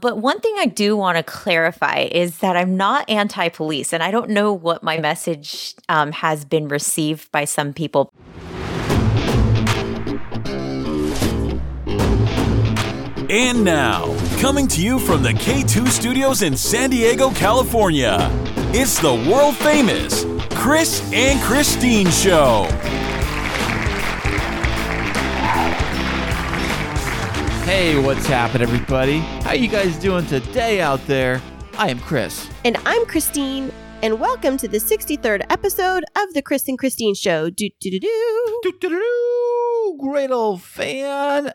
But one thing I do want to clarify is that I'm not anti police, and I don't know what my message um, has been received by some people. And now, coming to you from the K2 studios in San Diego, California, it's the world famous Kris and Kristine Show. Hey, what's happening, everybody? How you guys doing today out there? I am Kris. And I'm Kristine, and welcome to the 63rd episode of the Kris and Kristine Show. Do do do do. Doo-doo-doo. Great old fantastic.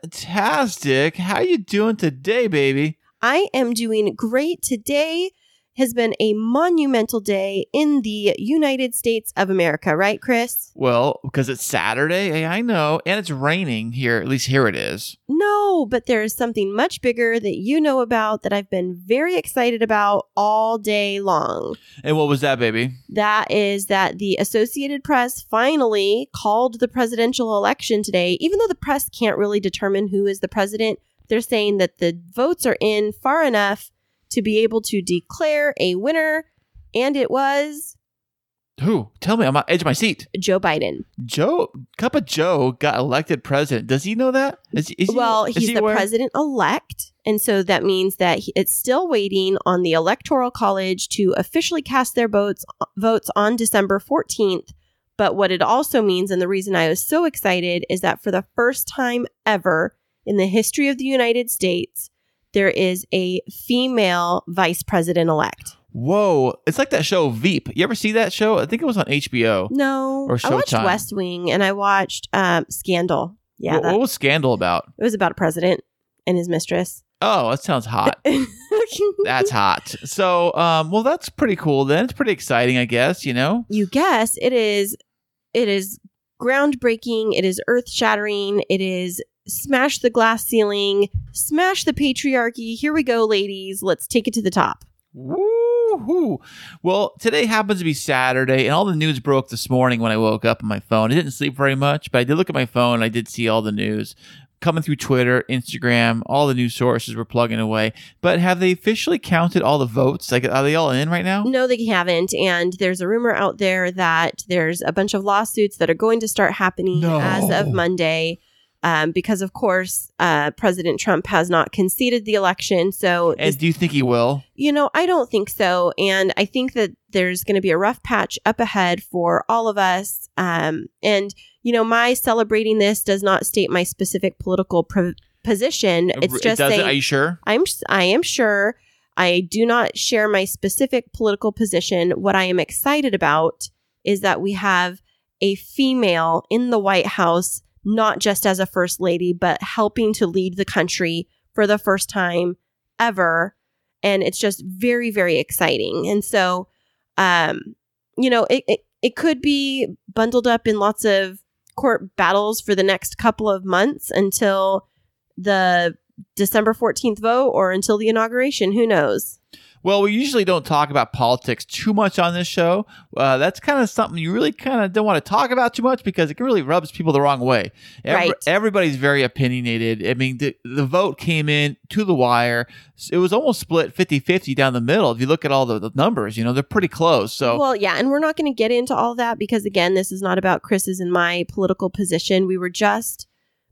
How you doing today, baby? I am doing great today. Has been a monumental day in the United States of America, right, Kris? Well, because it's Saturday, hey, I know, and it's raining here. At least here it is. No, but there is something much bigger that you know about that I've been very excited about all day long. And what was that, baby? That is that the Associated Press finally called the presidential election today, even though the press can't really determine who is the president. They're saying that the votes are in far enough to be able to declare a winner, and it was Who? Tell me. I'm on the edge of my seat. Joe Biden. Joe, Cup of Joe got elected president. Does he know that? Is, is he- well, is he's he the aware? president elect. And so that means that he, it's still waiting on the Electoral College to officially cast their votes votes on December 14th. But what it also means, and the reason I was so excited, is that for the first time ever in the history of the United States, there is a female vice president elect. Whoa, it's like that show Veep. You ever see that show? I think it was on HBO. No, Or Showtime. I watched West Wing and I watched um, Scandal. Yeah, what, that, what was Scandal about? it was about a president and his mistress. Oh, that sounds hot. That's hot. So, um, well, that's pretty cool. Then it's pretty exciting, I guess. You know. you guess it is it is groundbreaking it is earth-shattering it is smash the glass ceiling smash the patriarchy here we go ladies let's take it to the top Woo-hoo. Well, today happens to be Saturday, and all the news broke this morning when I woke up on my phone. I didn't sleep very much, but I did look at my phone. And I did see all the news coming through Twitter, Instagram. All the news sources were plugging away. But have they officially counted all the votes? Like, are they all in right now? no they haven't and there's a rumor out there that there's a bunch of lawsuits that are going to start happening No. as of monday um, because of course uh, president trump has not conceded the election so And this do you think he will? You know, I don't think so. And I think that there's going to be a rough patch up ahead for all of us. Um, and, you know, my celebrating this does not state my specific political pro- position. It's just doesn't. saying, Are you sure? I'm, I am sure I do not share my specific political position. What I am excited about is that we have a female in the White House, not just as a first lady, but helping to lead the country for the first time ever. And it's just very, very exciting. And so, um, you know, it, it, it could be bundled up in lots of court battles for the next couple of months until the December 14th vote or until the inauguration. Who knows? Well, we usually don't talk about politics too much on this show. Uh, that's kind of something you really kind of don't want to talk about too much because it really rubs people the wrong way. Every- Right. Everybody's very opinionated. I mean, the, the vote came in to the wire. It was almost split 50 50 down the middle. If you look at all the, the numbers, you know, they're pretty close. So, Well, yeah, and we're not going to get into all that because again, this is not about Kris's and my political position. We were just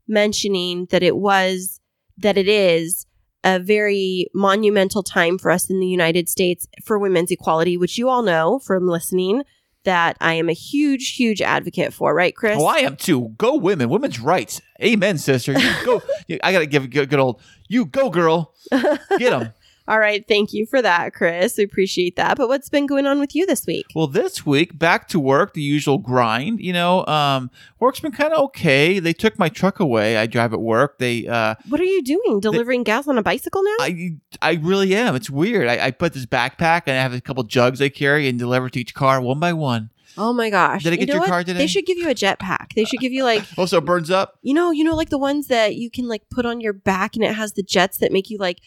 mentioning that it was that it is a very monumental time for us in the United States for women's equality, which you all know from listening that I am a huge, huge advocate for, right, Kris? oh, I am too. Go women. Women's rights. Amen, sister. You go. I got to give a good, good old, you go, girl. Get them. All right, thank you for that, Kris. We appreciate that. But what's been going on with you this week? Well, this week, back to work, the usual grind. You know, um, work's been kind of okay. They took my truck away. I drive at work. They, uh, What are you doing? Delivering gas on a bicycle now? I, I really am. It's weird. I, I put this backpack and I have a couple jugs I carry and deliver to each car one by one. oh my gosh! Did I You get know your what? car today? They should give you a jetpack. They should give you like Also, it burns up. you know, you know, like the ones that you can like put on your back and it has the jets that make you like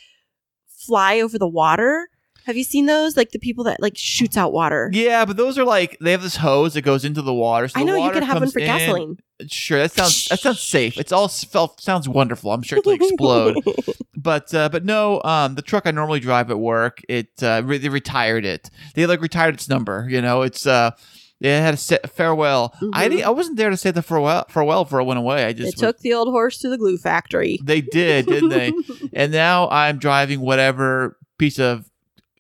fly over the water. Have you seen those? Like the people that like shoots out water. Yeah, but those are like they have this hose that goes into the water. So I know you could have one for in. gasoline. Sure, that sounds that sounds safe. It's all felt sounds wonderful. I'm sure it'll explode. but uh, but no, um, the truck I normally drive at work, it uh, re- they retired it. They like retired its number. You know, it's uh, they had a sa- farewell. I Mhm. didn't, I wasn't there to say the farewell farewell before it went away. I They just took the old horse to the glue factory. they did, didn't they? and now I'm driving whatever piece of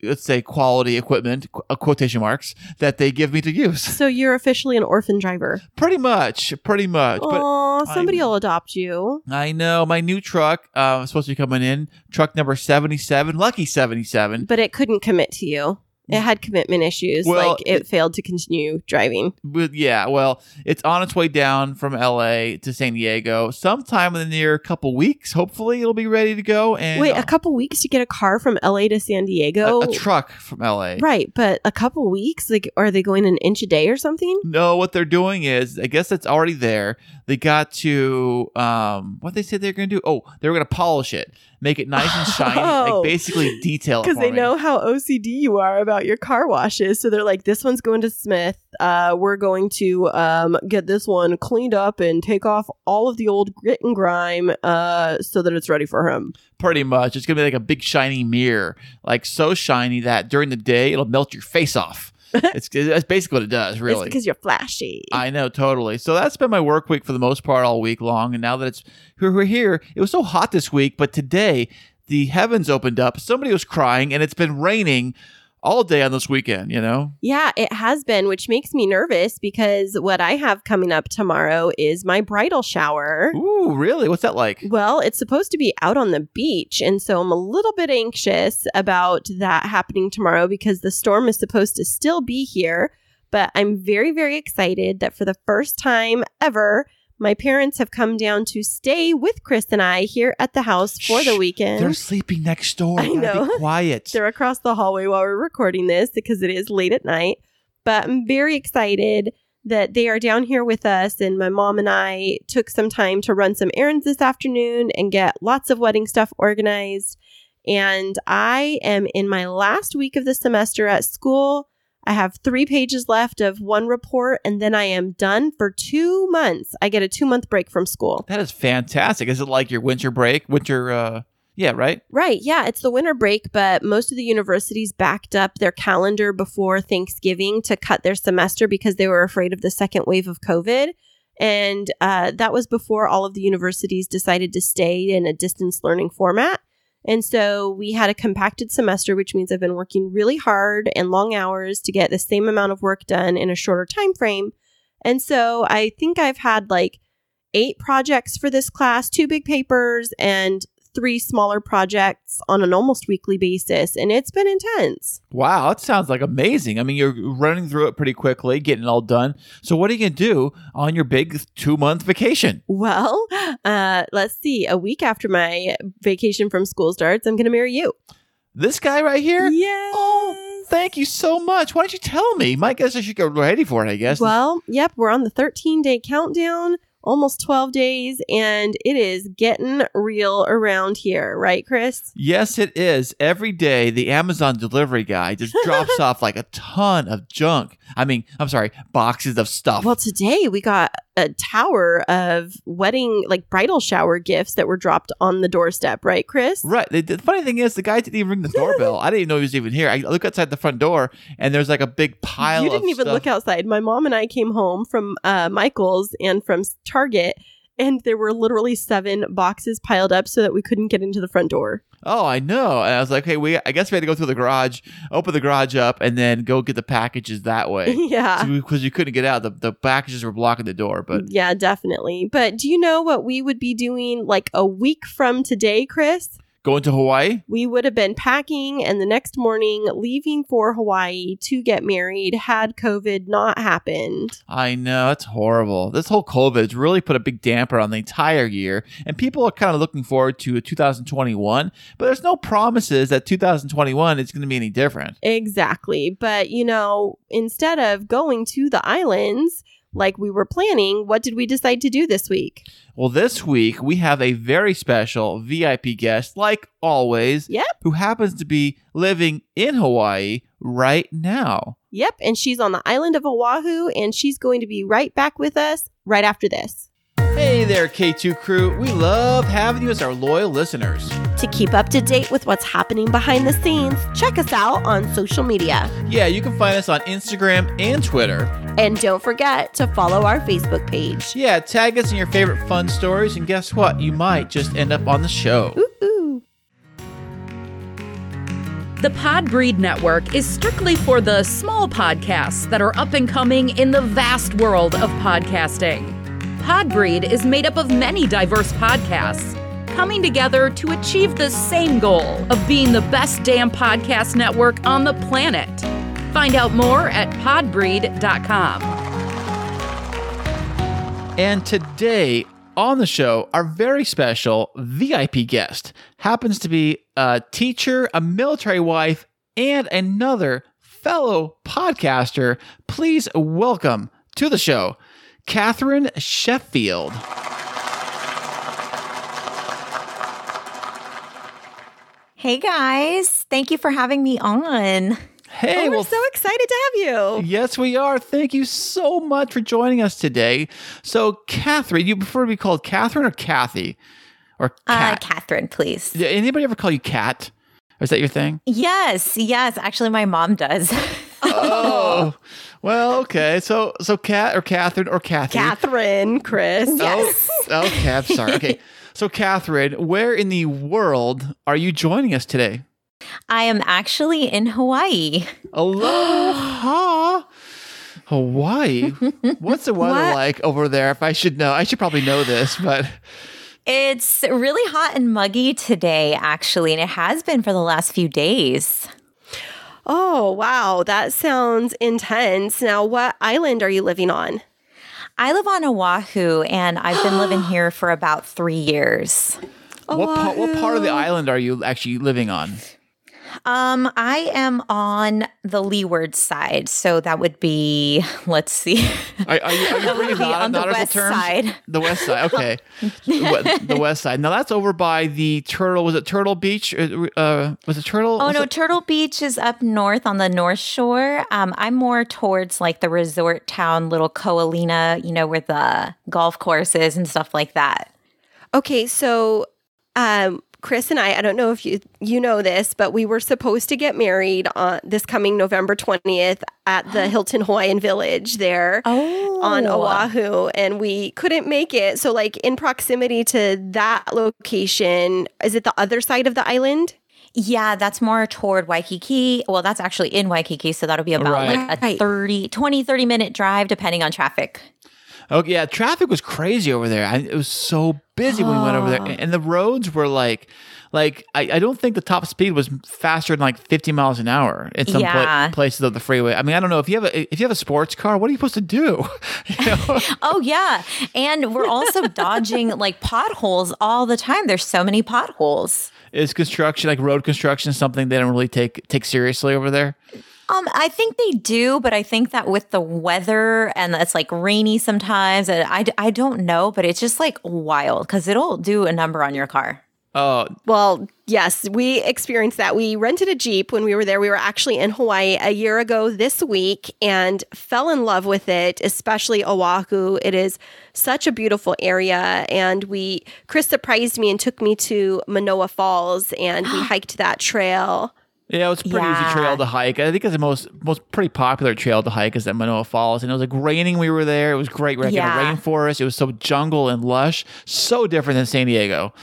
let's say quality equipment, qu- uh, quotation marks, that they give me to use. So you're officially an orphan driver. Pretty much, pretty much. But Oh, somebody will adopt you. I know my new truck uh, supposed to be coming in. Truck number seventy-seven, lucky seventy-seven. But it couldn't commit to you. It had commitment issues. Well, like it, failed to continue driving. But yeah, well, it's on its way down from LA to San Diego. Sometime in the near couple weeks, hopefully, it'll be ready to go. And Wait, a couple weeks to get a car from LA to San a, Diego? a truck from LA. Right, but a couple weeks? Like, are they going an inch a day or something? No, what they're doing is, I guess it's already there. They got to, um, what they said they're going to do? Oh, they were going to polish it, make it nice and shiny, Oh. like basically detail Because they me. know how OCD you are about your car washes. So they're like, this one's going to Smith. Uh, we're going to um, get this one cleaned up and take off all of the old grit and grime uh, so that it's ready for him. Pretty much, it's going to be like a big shiny mirror, like so shiny that during the day it'll melt your face off. it's that's basically what it does, really. It's because you're flashy. I know, totally. So that's been my work week for the most part all week long. And now that it's we're here, it was so hot this week, but today the heavens opened up. Somebody was crying, and it's been raining all day on this weekend. You know, Yeah, it has been, which makes me nervous because what I have coming up tomorrow is my bridal shower. ooh, really? What's that like? Well, it's supposed to be out on the beach. And so I'm a little bit anxious about that happening tomorrow because the storm is supposed to still be here. But I'm very, very excited that for the first time ever, my parents have come down to stay with Kris and I here at the house for the weekend. They're sleeping next door. I know. Be quiet. They're across the hallway while we're recording this because it is late at night. But I'm very excited that they are down here with us. And my mom and I took some time to run some errands this afternoon and get lots of wedding stuff organized. And I am in my last week of the semester at school. I have three pages left of one report, and then I am done for two months. I get a two month break from school. that is fantastic. Is it like your winter break? Winter, uh, yeah, right. Right. Yeah. It's the winter break, but most of the universities backed up their calendar before Thanksgiving to cut their semester because they were afraid of the second wave of COVID. And uh, that was before all of the universities decided to stay in a distance learning format. And so we had a compacted semester, which means I've been working really hard and long hours to get the same amount of work done in a shorter time frame. And so I think I've had like eight projects for this class, two big papers, and three smaller projects on an almost weekly basis. And it's been intense. Wow, that sounds like amazing. I mean, you're running through it pretty quickly, getting it all done. So, what are you gonna do on your big two month vacation? Well, uh, let's see. A week after my vacation from school starts, I'm going to marry you. This guy right here. Yeah. Oh, thank you so much. Why don't you tell me? My guess I should get ready for it. I guess. Well, yep, we're on the 13 day countdown, almost 12 days, and it is getting real around here, right, Kris? Yes, it is. Every day, the Amazon delivery guy just drops off like a ton of junk. I mean, I'm sorry, boxes of stuff. Well, today we got a tower of wedding, like bridal shower gifts that were dropped on the doorstep, right, Kris? Right. The, funny thing is, the guy didn't even ring the doorbell. I didn't even know he was even here. I look outside the front door, and there's like a big pile. You didn't even stuff. look outside. My mom and I came home from uh, Michael's and from Target, and there were literally seven boxes piled up so that we couldn't get into the front door. Oh, I know. And I was like, hey, we. I guess we had to go through the garage, open the garage up, and then go get the packages that way. yeah. Because you couldn't get out. The, the packages were blocking the door. But yeah, definitely. But do you know what we would be doing like a week from today, Kris? Going to Hawaii? We would have been packing and the next morning leaving for Hawaii to get married had COVID not happened. I know. it's horrible. This whole COVID has really put a big damper on the entire year. And people are kind of looking forward to 2021. But there's no promises that 2021 is going to be any different. Exactly. But, you know, instead of going to the islands, like we were planning, what did we decide to do this week? Well, this week we have a very special VIP guest, like always, Yep. who happens to be living in Hawaii right now. Yep. And she's on the island of Oahu, and she's going to be right back with us right after this. Hey there, K2 crew. We love having you as our loyal listeners. To keep up to date with what's happening behind the scenes, check us out on social media. Yeah, you can find us on Instagram and Twitter. And don't forget to follow our Facebook page. Yeah, tag us in your favorite fun stories, and guess what? You might just end up on the show. Ooh. The Podbreed Network is strictly for the small podcasts that are up and coming in the vast world of podcasting. Podbreed is made up of many diverse podcasts coming together to achieve the same goal of being the best damn podcast network on the planet. Find out more at podbreed.com. And today on the show, our very special VIP guest happens to be a teacher, a military wife, and another fellow podcaster. Please welcome to the show, Catherine Sheffield. Hey guys, thank you for having me on. Hey, Oh, we're well, so excited to have you. yes, we are. Thank you so much for joining us today. So, Catherine, you prefer to be called Catherine or Kathy? Or Uh, Catherine, please. Did anybody ever call you Cat? Or is that your thing? Yes, yes. Actually, my mom does. Oh, well, okay. So, so Cat or Catherine or Kathy? Catherine, Kris. Oh, yes. Oh, okay. I'm sorry. Okay. So, Catherine, where in the world are you joining us today? I am actually in Hawaii. Aloha. Hawaii. What's the weather What? like over there? If I should know, I should probably know this, but It's really hot and muggy today, actually, and it has been for the last few days. Oh, wow. That sounds intense. Now, what island are you living on? I live on Oahu, and I've been living here for about three years. what, pa- what part of the island are you actually living on? Um, I am on the leeward side, so that would be let's see. Are, are you, are you bringing be on the nautical west terms? side. The west side. Okay. the the west side. Now that's over by the Turtle. Was it Turtle Beach? Uh, Uh, was it Turtle? Oh no, it- Turtle Beach is up north on the north shore. Um, I'm more towards like the resort town, little Ko Olina, you know, where the golf courses and stuff like that. Okay, so um, Kris and I, I don't know if you you know this, but we were supposed to get married on this coming November 20th at the Hilton Hawaiian Village there Oh, on Oahu and we couldn't make it. So like in proximity to that location, is it the other side of the island? Yeah, that's more toward Waikiki. Well, that's actually in Waikiki, so that'll be about Right. like a Right. 30, 20, 30 minute drive depending on traffic. Oh yeah, traffic was crazy over there. I, it was so busy when we went over there, and, and the roads were like, like I, I don't think the top speed was faster than like 50 miles an hour in some pla- Yeah. places of the freeway. I mean, I don't know if you have a if you have a sports car, what are you supposed to do? You know? Oh yeah, and we're also dodging like potholes all the time. There's so many potholes. Is construction like road construction something they don't really take take seriously over there? Um, I think they do, but I think that with the weather and it's like rainy sometimes, and I, I don't know, but it's just like wild because it'll do a number on your car. Oh, Well, yes, we experienced that. We rented a Jeep when we were there. We were actually in Hawaii a year ago this week and fell in love with it, especially Oahu. It is such a beautiful area. And we, Kris surprised me and took me to Manoa Falls and we hiked that trail. Yeah, it was a pretty Yeah. easy trail to hike. I think it's the most most pretty popular trail to hike is at Manoa Falls. And it was like raining. We were there. It was great. We were Yeah. in a rainforest. It was so jungle and lush. So different than San Diego.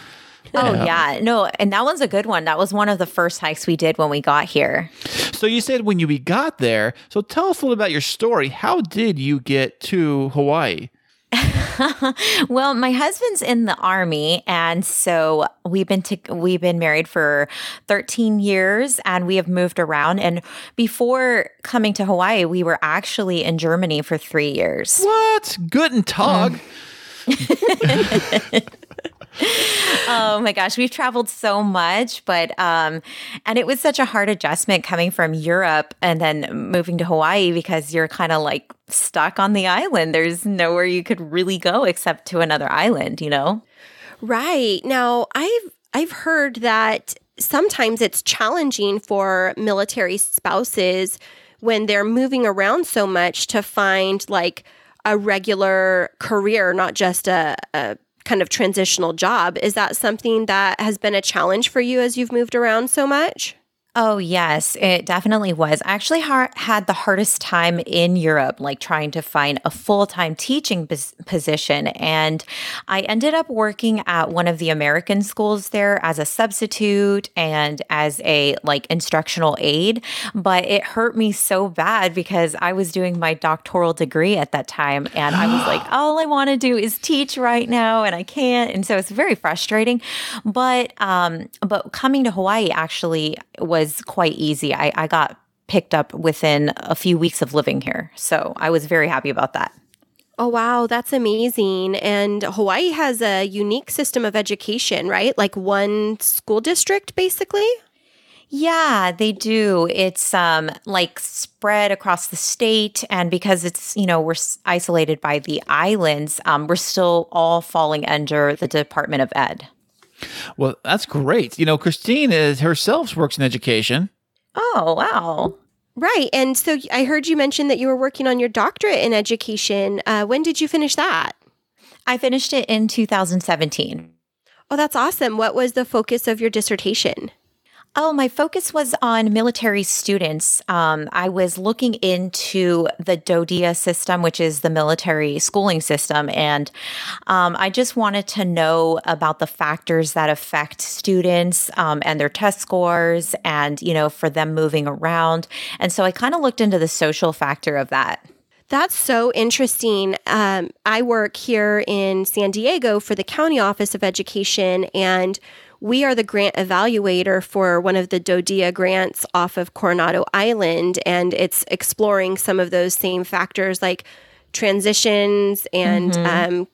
Oh yeah, no, and that one's a good one. That was one of the first hikes we did when we got here. So you said when you we got there. So tell us a little about your story. How did you get to Hawaii? Well, my husband's in the army, and so we've been to, we've been married for 13 years, and we have moved around. And before coming to Hawaii, we were actually in Germany for three years. What? Good Guten Tag. Mm. oh my gosh, we've traveled so much, but um and it was such a hard adjustment coming from Europe and then moving to Hawaii because you're kind of like stuck on the island. There's nowhere you could really go except to another island, you know? Right. Now, I've I've heard that sometimes it's challenging for military spouses when they're moving around so much to find like a regular career, not just a, a kind of transitional job. Is that something that has been a challenge for you as you've moved around so much? Oh, yes, it definitely was. I actually ha- had the hardest time in Europe, like trying to find a full time teaching pos- position. And I ended up working at one of the American schools there as a substitute and as a like instructional aid. But it hurt me so bad because I was doing my doctoral degree at that time. And I was like, all I want to do is teach right now, and I can't. And so it's very frustrating. But, um, but coming to Hawaii actually was was quite easy. I, I got picked up within a few weeks of living here. So I was very happy about that. Oh, wow. That's amazing. And Hawaii has a unique system of education, right? Like one school district, basically? Yeah, they do. It's um like spread across the state and because it's, you know, we're isolated by the islands, um we're still all falling under the Department of Ed. Well, that's great. You know, Kristine is herself works in education. Oh, wow. Right. And so I heard you mention that you were working on your doctorate in education. Uh, when did you finish that? I finished it in 2017. Oh, that's awesome. What was the focus of your dissertation? Oh, my focus was on military students. Um, I was looking into the DoDEA system, which is the military schooling system. And um, I just wanted to know about the factors that affect students um, and their test scores and, you know, for them moving around. And so I kind of looked into the social factor of that. That's so interesting. Um, I work here in San Diego for the County Office of Education, and we are the grant evaluator for one of the DoDEA grants off of Coronado Island, and it's exploring some of those same factors like transitions and mm-hmm. um,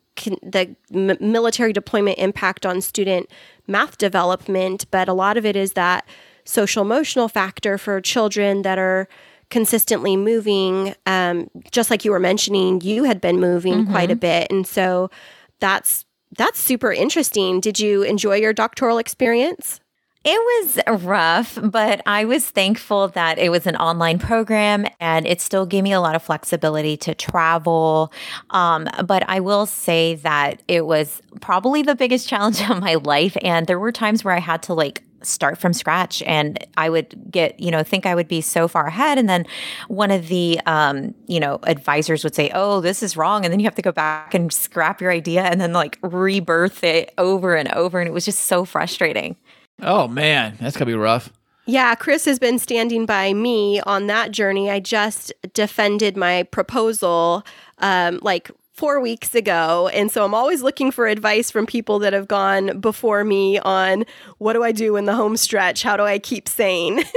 the m- military deployment impact on student math development. But a lot of it is that social emotional factor for children that are consistently moving. Um, just like you were mentioning, you had been moving mm-hmm. quite a bit. And so that's that's super interesting. Did you enjoy your doctoral experience? It was rough, but I was thankful that it was an online program and it still gave me a lot of flexibility to travel. Um, but I will say that it was probably the biggest challenge of my life. And there were times where I had to like start from scratch and i would get you know think i would be so far ahead. And then one of the um, you know advisors would say oh this is wrong and then you have to go back and scrap your idea and then like rebirth it over and over and it was just so frustrating. Oh man that's gonna be rough. Yeah, Kris has been standing by me on that journey. I just defended my proposal um, like four weeks ago. And so I'm always looking for advice from people that have gone before me on what do I do in the home stretch? How do I keep sane?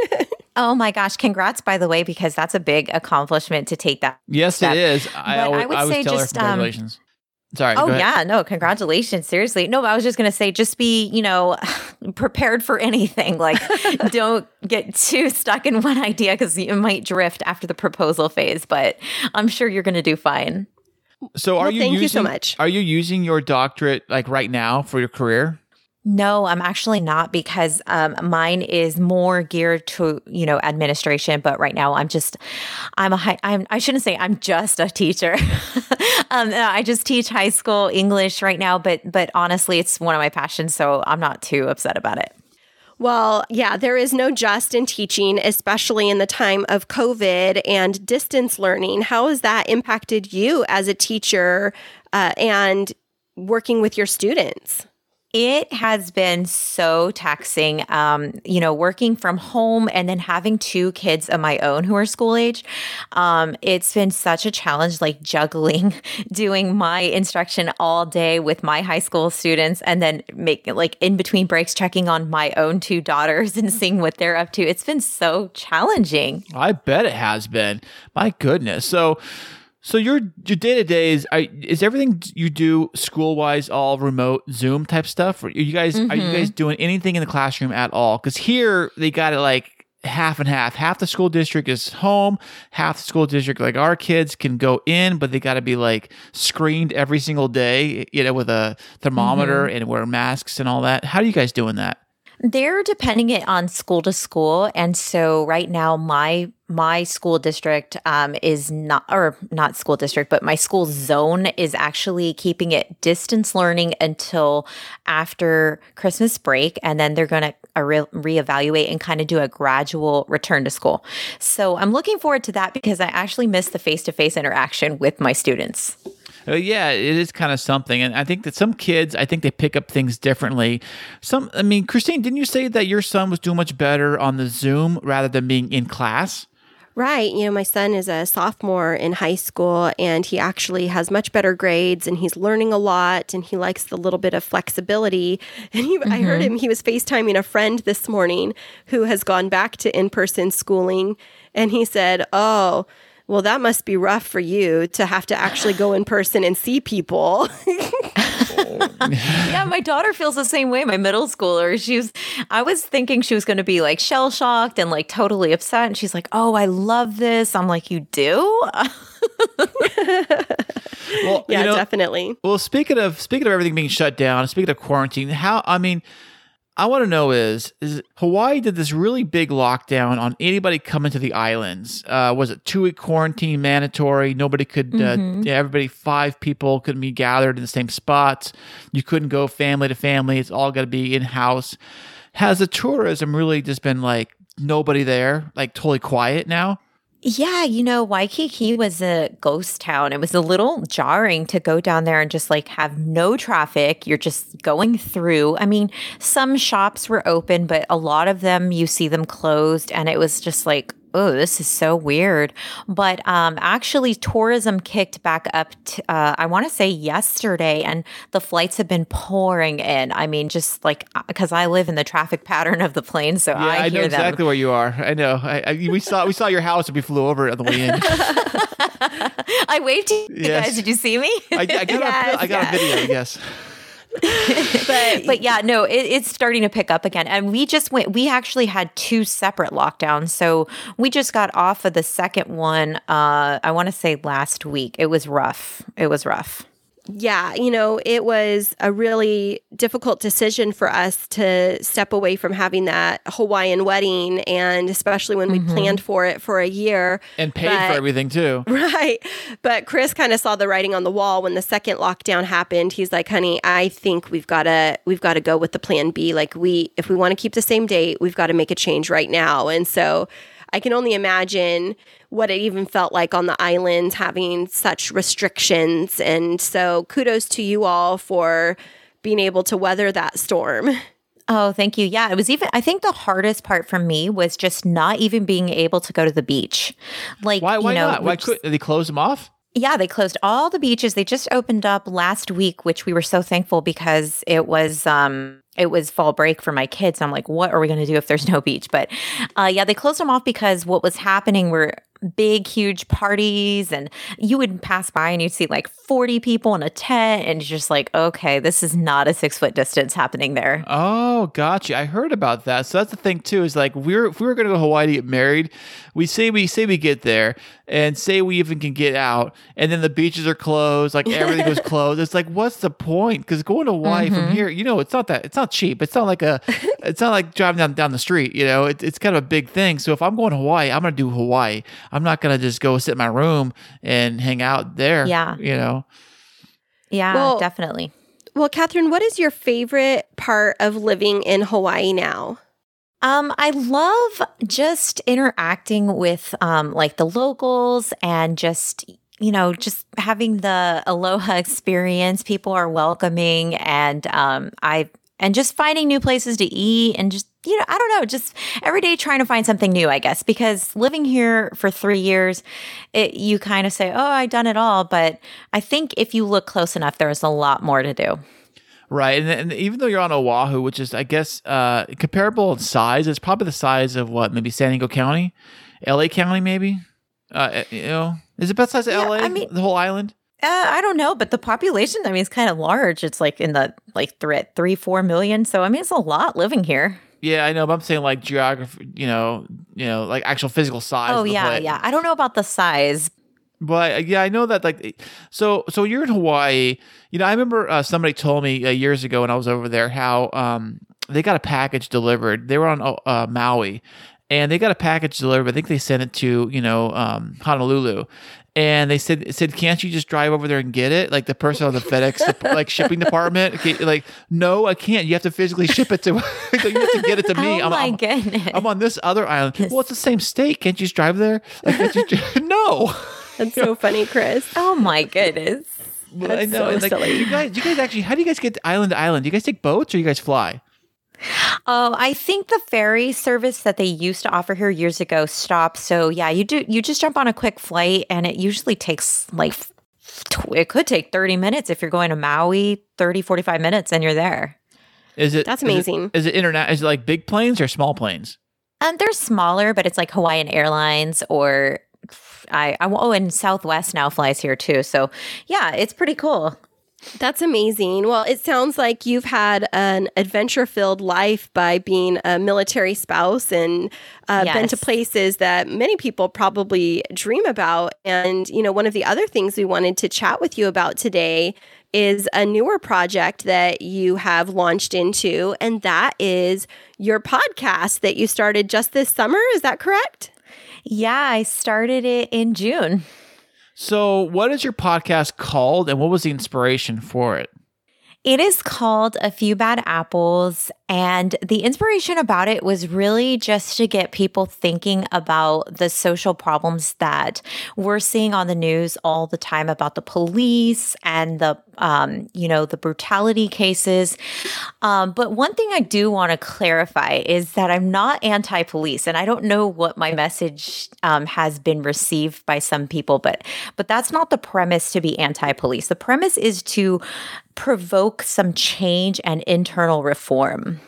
Oh my gosh! Congrats, by the way, because that's a big accomplishment to take that. Yes, step. it is. I, I, I would I say just um, congratulations. Um, Sorry. Oh yeah, no, congratulations. Seriously, no. I was just gonna say, just be, you know, prepared for anything. Like, don't get too stuck in one idea because you might drift after the proposal phase. But I'm sure you're gonna do fine. So are well, you thank using, you so much. Are you using your doctorate like right now for your career? No, I'm actually not because um, mine is more geared to you know administration. But right now, I'm just I'm a high, I'm I shouldn't say I'm just a teacher. um, I just teach high school English right now. But but honestly, it's one of my passions, so I'm not too upset about it. Well, yeah, there is no just in teaching, especially in the time of COVID and distance learning. How has that impacted you as a teacher uh, and working with your students? It has been so taxing, um, you know, working from home and then having two kids of my own who are school age. Um, it's been such a challenge, like juggling, doing my instruction all day with my high school students and then making like in between breaks, checking on my own two daughters and seeing what they're up to. It's been so challenging. I bet it has been. My goodness. So, So your your day to day is I, is everything you do school wise all remote Zoom type stuff? Are you guys are you guys mm-hmm. doing anything in the classroom at all? Because here they got it like half and half. Half the school district is home. Half the school district, like our kids, can go in, but they got to be like screened every single day, you know, with a thermometer mm-hmm. and wear masks and all that. How are you guys doing that? They're depending it on school to school, and so right now my my school district um, is not or not school district, but my school zone is actually keeping it distance learning until after Christmas break, and then they're going to uh, re- reevaluate and kind of do a gradual return to school. So I'm looking forward to that because I actually miss the face to face interaction with my students. Uh, yeah, it is kind of something, and I think that some kids, I think they pick up things differently. Some, I mean, Kristine, didn't you say that your son was doing much better on the Zoom rather than being in class? Right. You know, my son is a sophomore in high school and he actually has much better grades and he's learning a lot and he likes the little bit of flexibility. And he, I heard him, he was FaceTiming a friend this morning who has gone back to in person schooling. And he said, Oh, well, that must be rough for you to have to actually go in person and see people. yeah, my daughter feels the same way. My middle schooler, she was, I was thinking she was going to be like shell shocked and like totally upset. And she's like, oh, I love this. I'm like, you do? Well, yeah, you know, definitely. Well, speaking of speaking of everything being shut down, speaking of quarantine, how I mean, I want to know is is Hawaii did this really big lockdown on anybody coming to the islands? Uh, was it two week quarantine mandatory? Nobody could, uh, yeah, everybody five people couldn't be gathered in the same spots. You couldn't go family to family. It's all got to be in house. Has the tourism really just been like nobody there, like totally quiet now? Yeah, you know, Waikiki was a ghost town. It was a little jarring to go down there and just like have no traffic. You're just going through. I mean, some shops were open, but a lot of them you see them closed and it was just like, oh, this is so weird. But um actually tourism kicked back up to, uh I want to say yesterday and the flights have been pouring in. I mean, just like cuz I live in the traffic pattern of the plane, so Yeah, I, I, know them exactly where you are. I know. I, I, we saw we saw your house and we flew over on the way in. I waved to you Yes. guys. Did you see me? I, I got Yes, a, I got yes. a video. Yes. but but yeah, no, it, it's starting to pick up again. And we just went. We actually had two separate lockdowns, so we just got off of the second one. Uh, I want to say last week. It was rough. It was rough. Yeah, you know, it was a really difficult decision for us to step away from having that Hawaiian wedding, and especially when we mm-hmm. planned for it for a year. And paid But- for everything too. Right. But Kris kind of saw the writing on the wall when the second lockdown happened. He's like, "Honey, I think we've got to we've got to go with the plan B. Like we if we want to keep the same date, we've got to make a change right now." And so I can only imagine what it even felt like on the islands having such restrictions. And so kudos to you all for being able to weather that storm. Oh, thank you. Yeah, it was even. I think the hardest part for me was just not even being able to go to the beach. Like, Why? Why you know, not? Why we could they close them off? Yeah, they closed all the beaches. They just opened up last week, which we were so thankful because it was um it was fall break for my kids. I'm like, what are we going to do if there's no beach? But uh, yeah, they closed them off because what was happening were big, huge parties, and you would pass by and you'd see like 40 people in a tent, and you're just like, okay, this is not a six foot distance happening there. Oh, gotcha. I heard about that. So that's the thing too. Is like we're if we were going to go to Hawaii to get married, we say we say we get there and say we even can get out, and then the beaches are closed, like everything was closed. It's like what's the point? Because going to Hawaii from mm-hmm. here, you know, it's not that it's not cheap. It's not like a, it's not like driving down down the street. You know, it, it's kind of a big thing. So if I'm going to Hawaii, I'm going to do Hawaii. I'm not going to just go sit in my room and hang out there. Yeah. you know. Yeah, Well- definitely. Well, Catherine, what is your favorite part of living in Hawaii now? Um, I love just interacting with um like the locals and just you know just having the aloha experience. People are welcoming and um I and just finding new places to eat and just you know I don't know just every day trying to find something new I guess because living here for 3 years it you kind of say oh I've done it all but I think if you look close enough there's a lot more to do. Right, and, and even though you're on Oahu, which is I guess uh, comparable in size, it's probably the size of what maybe San Diego County, L.A. County, maybe. Uh, you know, Is it about the size of Yeah, LA? I mean- the whole island? Uh, I don't know, but the population, I mean, it's kind of large. It's like in the like three, three, four million. So I mean, it's a lot living here. Yeah, I know, but I'm saying like geography, you know, you know, like actual physical size. oh of the yeah, place. yeah. I don't know about the size. But uh, yeah, I know that like so so you're in Hawaii. You know, I remember uh, somebody told me uh, years ago when I was over there how um they got a package delivered. They were on uh, Maui, and they got a package delivered. I think they sent it to you know um, Honolulu. And they said said, "Can't you just drive over there and get it?" Like the person on the FedEx like shipping department, okay, like, "No, I can't. You have to physically ship it to. you have to get it to me. oh I'm, my I'm, goodness. I'm on this other island. Well, it's the same state. Can't you just drive there? Like, can't you ju- no. That's so funny, Kris. oh my goodness. Well, I know. so like, silly. You guys, you guys actually, how do you guys get island to island? Do you guys take boats or you guys fly? Oh, I think the ferry service that they used to offer here years ago stopped. So yeah, you do you just jump on a quick flight and it usually takes like it could take 30 minutes if you're going to Maui, 30 45 minutes and you're there. Is it? That's amazing. Is it, internet? Is it like big planes or small planes? And they're smaller, but it's like Hawaiian Airlines or I, I oh and Southwest now flies here too. So yeah, it's pretty cool. That's amazing. Well, it sounds like you've had an adventure filled life by being a military spouse and uh, been to places that many people probably dream about. And, you know, one of the other things we wanted to chat with you about today is a newer project that you have launched into, and that is your podcast that you started just this summer. Is that correct? Yeah, I started it in June. So, what is your podcast called, and what was the inspiration for it? It is called A Few Bad Apples. And the inspiration about it was really just to get people thinking about the social problems that we're seeing on the news all the time about the police and the, um, you know, the brutality cases. Um, but one thing I do want to clarify is that I'm not anti police. And I don't know what my message um, has been received by some people, but, but that's not the premise to be anti police. The premise is to provoke some change and internal reform.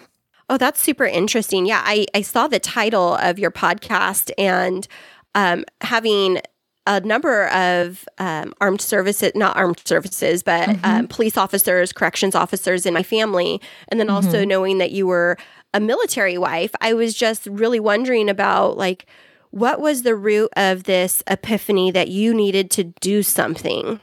Oh, that's super interesting. Yeah, I, I saw the title of your podcast and um, having a number of um, armed services, not armed services, but um, police officers, corrections officers in my family. And then also knowing that you were a military wife, I was just really wondering about like, what was the root of this epiphany that you needed to do something?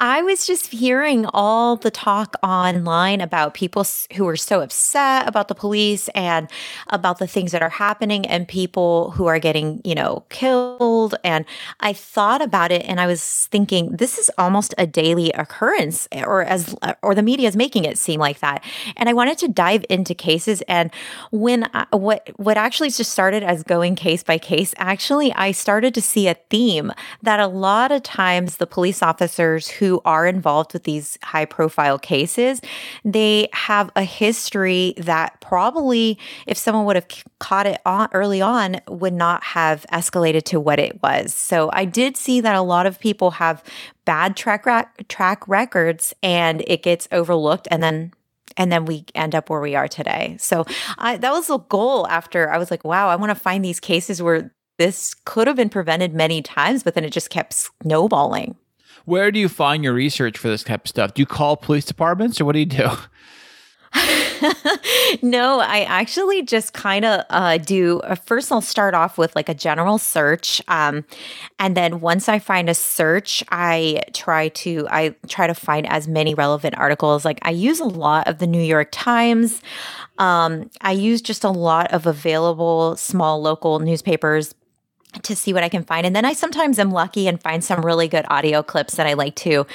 I was just hearing all the talk online about people who are so upset about the police and about the things that are happening and people who are getting, you know, killed. And I thought about it and I was thinking, this is almost a daily occurrence, eh, or as, eh, or the media is making it seem like that. And I wanted to dive into cases. And when I, what, what actually just started as going case by case, actually, I started to see a theme that a lot of times the police officers who are involved with these high profile cases, they have a history that probably, if someone would have caught it on early on, would not have escalated to what it was. So I did see that a lot of people have bad track rac- track records and it gets overlooked and then and then we end up where we are today. So I, that was the goal after I was like, wow, I want to find these cases where this could have been prevented many times, but then it just kept snowballing. Where do you find your research for this type of stuff? Do you call police departments or what do you do? no, I actually just kind of uh, do. Uh, first, I'll start off with like a general search, um, and then once I find a search, I try to I try to find as many relevant articles. Like I use a lot of the New York Times. Um, I use just a lot of available small local newspapers to see what I can find. And then I sometimes am lucky and find some really good audio clips that I like to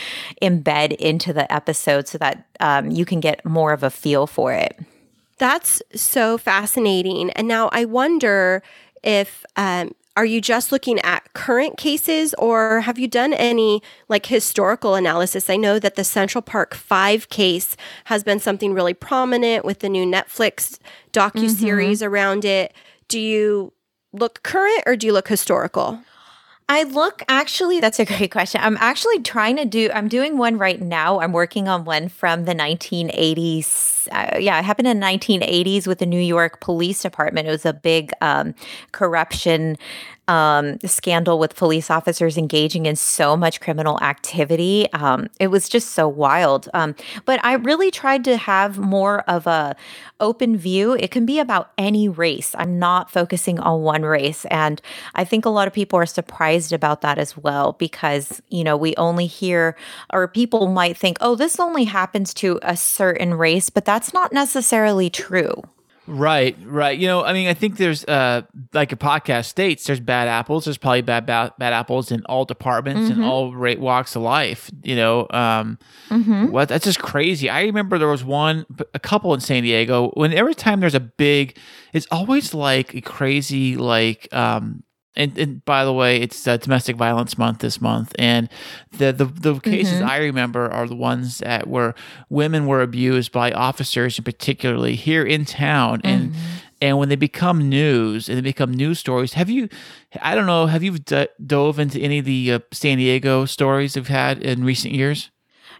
embed into the episode so that um, you can get more of a feel for it. That's so fascinating. And now I wonder if um, are you just looking at current cases or have you done any like historical analysis? I know that the Central Park 5 case has been something really prominent with the new Netflix docu series around it. Do you look current or do you look historical? I look actually, that's a great question. I'm actually trying to do, I'm doing one right now. I'm working on one from the 1986 uh, yeah, it happened in the 1980s with the New York Police Department. It was a big um, corruption um, scandal with police officers engaging in so much criminal activity. Um, it was just so wild. Um, but I really tried to have more of a open view. It can be about any race. I'm not focusing on one race, and I think a lot of people are surprised about that as well because you know we only hear or people might think, oh, this only happens to a certain race, but that's not necessarily true. Right, right. You know, I mean, I think there's uh like a podcast states, there's bad apples. There's probably bad bad, bad apples in all departments Mm-hmm. and all rate walks of life. You know, um, Mm-hmm. what that's just crazy. I remember there was one, a couple in San Diego. When every time there's a big, it's always like a crazy like um. And, and by the way, it's uh, domestic violence month this month, and the the, the cases I remember are the ones that where women were abused by officers, and particularly here in town, and and when they become news and they become news stories. Have you? I don't know. Have you d- dove into any of the uh, San Diego stories we've had in recent years?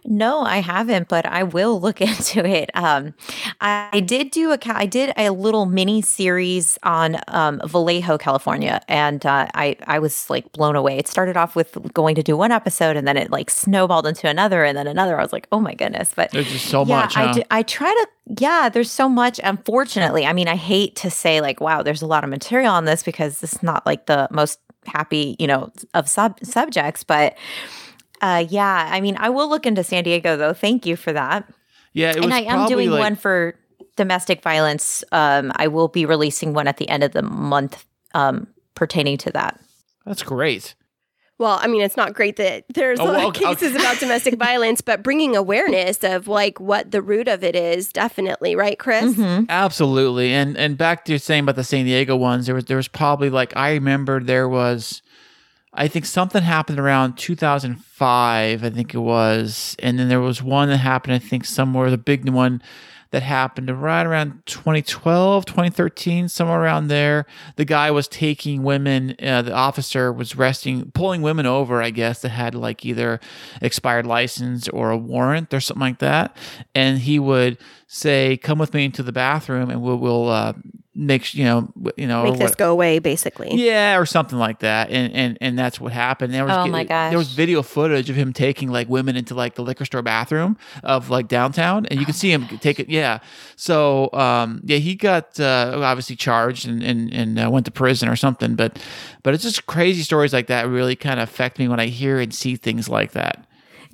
No, I haven't, but I will look into it. Um, I did do a, I did a little mini series on um, Vallejo, California, and uh, I I was like blown away. It started off with going to do one episode, and then it like snowballed into another, and then another. I was like, oh my goodness! But There's just so yeah, much. I do, I try to. Yeah, there's so much. Unfortunately, I mean, I hate to say like, wow, there's a lot of material on this because it's not like the most happy, you know, of sub subjects, but. Uh, yeah, I mean, I will look into San Diego though. Thank you for that. yeah, it was and I am doing like, one for domestic violence. Um, I will be releasing one at the end of the month um, pertaining to that. That's great. Well, I mean, it's not great that there's Oh, a lot well, of cases okay. about domestic violence, but bringing awareness of like what the root of it is, definitely, right, Kris? Mm-hmm. Absolutely. And and back to saying about the San Diego ones, there was there was probably like I remember there was I think something happened around 2005, I think it was. And then there was one that happened I think somewhere the big one that happened right around 2012, 2013, somewhere around there. The guy was taking women, uh, the officer was resting, pulling women over, I guess, that had like either expired license or a warrant or something like that. And he would say, "Come with me into the bathroom, and we'll, we'll uh, make you know, you know, Make this what- go away, basically. yeah, or something like that, and and and that's what happened. There was Oh my gosh. there was video footage of him taking like women into like the liquor store bathroom of like downtown, and you can see him take it. Yeah, so um, yeah, he got uh, obviously charged and and and uh, went to prison or something. But but it's just crazy stories like that really kind of affect me when I hear and see things like that.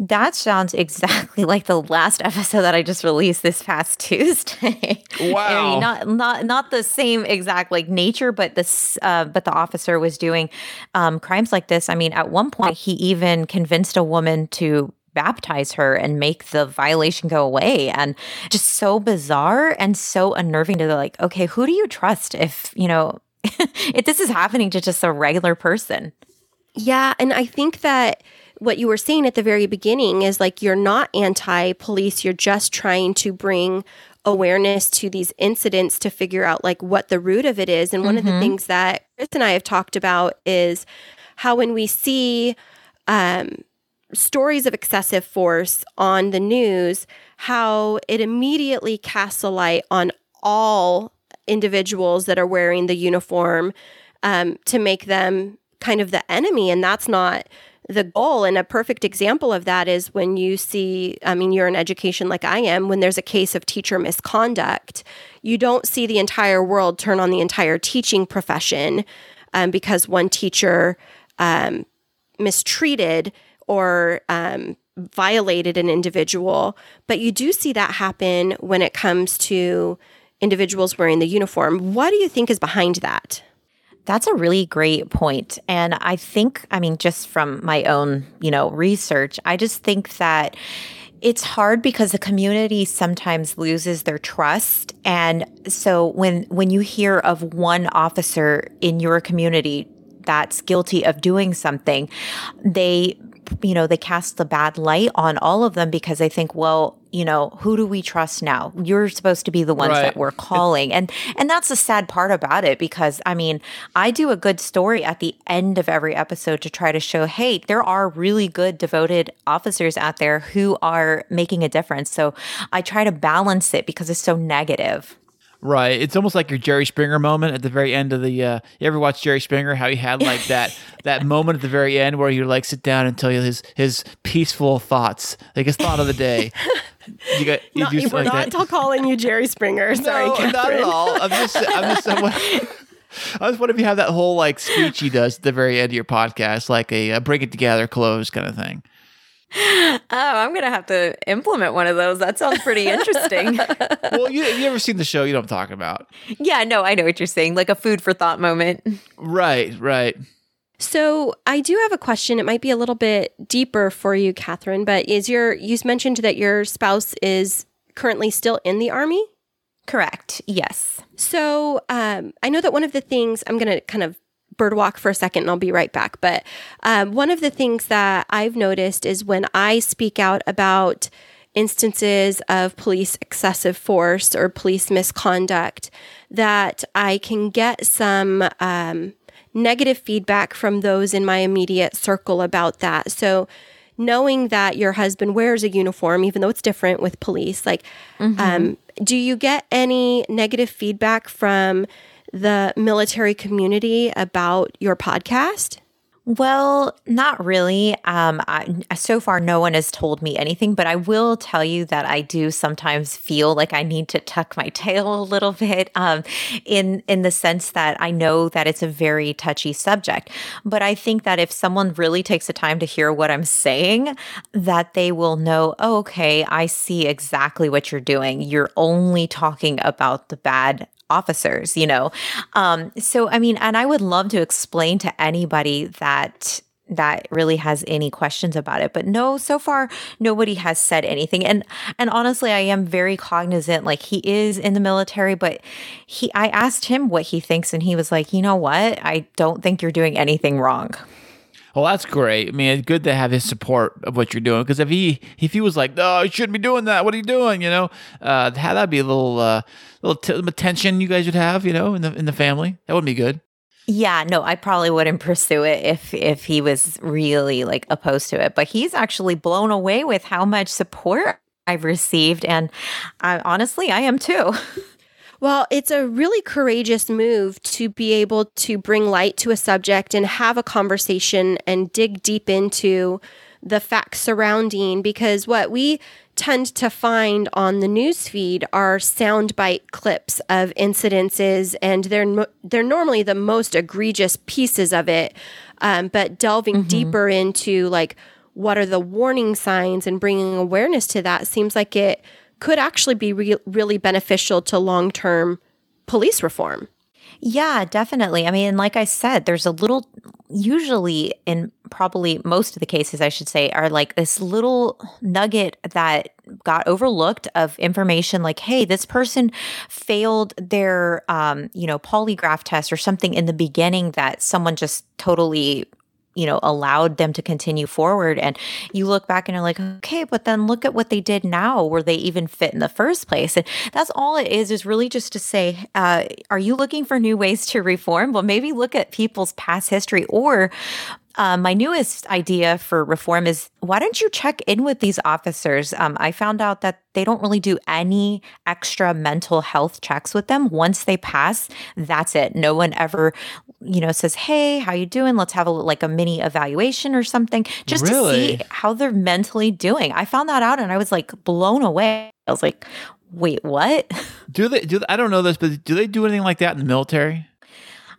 That sounds exactly like the last episode that I just released this past Tuesday. I Wow. mean, not not not the same exact like nature, but this uh, but the officer was doing um, crimes like this. I mean, at one point he even convinced a woman to baptize her and make the violation go away and just so bizarre and so unnerving to the like okay who do you trust if you know if this is happening to just a regular person Yeah, and I think that what you were saying at the very beginning is like you're not anti police, you're just trying to bring awareness to these incidents to figure out like what the root of it is. And one of the things that Kris and I have talked about is how when we see um, stories of excessive force on the news, how it immediately casts a light on all individuals that are wearing the uniform um, to make them kind of the enemy. And that's not the goal. And a perfect example of that is when you see, I mean, you're in education like I am, when there's a case of teacher misconduct, you don't see the entire world turn on the entire teaching profession um, because one teacher um, mistreated or um, violated an individual. But you do see that happen when it comes to individuals wearing the uniform. What do you think is behind that? That's a really great point. And I think, I mean, just from my own, you know, research, I just think that it's hard because the community sometimes loses their trust. And so when when you hear of one officer in your community that's guilty of doing something, they you know, they cast the bad light on all of them because they think, well, you know, who do we trust now? You're supposed to be the ones Right. that we're calling. And and that's the sad part about it because I mean, I do a good story at the end of every episode to try to show, hey, there are really good devoted officers out there who are making a difference. So I try to balance it because it's so negative. Right. It's almost like your Jerry Springer moment at the very end of the. Uh, you ever watch Jerry Springer? How he had like that that moment at the very end where you like sit down and tell you his his peaceful thoughts, like his thought of the day. You got you Not, do we're like not that. calling you Jerry Springer. Sorry, no, Catherine. not at all. I'm just I'm just someone. I just wonder if you have that whole like speech he does at the very end of your podcast, like a uh, bring it together, close kind of thing. Oh, I'm gonna have to implement one of those. That sounds pretty interesting. Well, you you ever seen the show? You know what I'm talking about, yeah, no, I know what you're saying. Like a food for thought moment. right? Right. So I do have a question. It might be a little bit deeper for you, Catherine. But is your you mentioned that your spouse is currently still in the army? Correct. Yes. So um, I know that one of the things I'm going to kind of birdwalk for a second and I'll be right back. But um, one of the things that I've noticed is when I speak out about instances of police excessive force or police misconduct, that I can get some um, negative feedback from those in my immediate circle about that. So knowing that your husband wears a uniform, even though it's different with police, like, um, do you get any negative feedback from the military community about your podcast? Well, not really. Um, I, so far, no one has told me anything, but I will tell you that I do sometimes feel like I need to tuck my tail a little bit, um, in in the sense that I know that it's a very touchy subject. But I think that if someone really takes the time to hear what I'm saying, that they will know, oh, okay, I see exactly what you're doing. You're only talking about the bad officers, you know. Um, so I mean, and I would love to explain to anybody that that really has any questions about it but no so far nobody has said anything. And and honestly i am very cognizant like he is in the military but he i asked him what he thinks and he was like you know what? I don't think you're doing anything wrong Well, that's great. I mean, it's good to have his support of what you're doing because if he if he was like, "No, you shouldn't be doing that. What are you doing?" You know, uh, that- that'd be a little uh, little t- tension you guys would have, you know, in the in the family. That wouldn't be good. Yeah, no, I probably wouldn't pursue it if if he was really like opposed to it. But he's actually blown away with how much support I've received, and I, honestly, I am too. Well, it's a really courageous move to be able to bring light to a subject and have a conversation and dig deep into the facts surrounding because what we tend to find on the news feed are soundbite clips of incidences and they're they're normally the most egregious pieces of it um, but delving deeper into like what are the warning signs and bringing awareness to that seems like it could actually be re- really beneficial to long-term police reform. Yeah, definitely. I mean, like I said, there's a little, usually in probably most of the cases, I should say, are like this little nugget that got overlooked of information like, hey, this person failed their, um, you know, polygraph test or something in the beginning that someone just totally you know allowed them to continue forward and you look back and you're like okay but then look at what they did now. Were they even fit in the first place? And that's all it is is really just to say uh, are you looking for new ways to reform? Well maybe look at people's past history or uh, my newest idea for reform is why don't you check in with these officers? Um, I found out that they don't really do any extra mental health checks with them. Once they pass, that's it. No one ever, you know, says, "Hey, how you doing? Let's have a like a mini evaluation or something, just Really? to see how they're mentally doing." I found that out, and I was like blown away. I was like, "Wait, what?" Do they? Do I don't know this, but do they do anything like that in the military?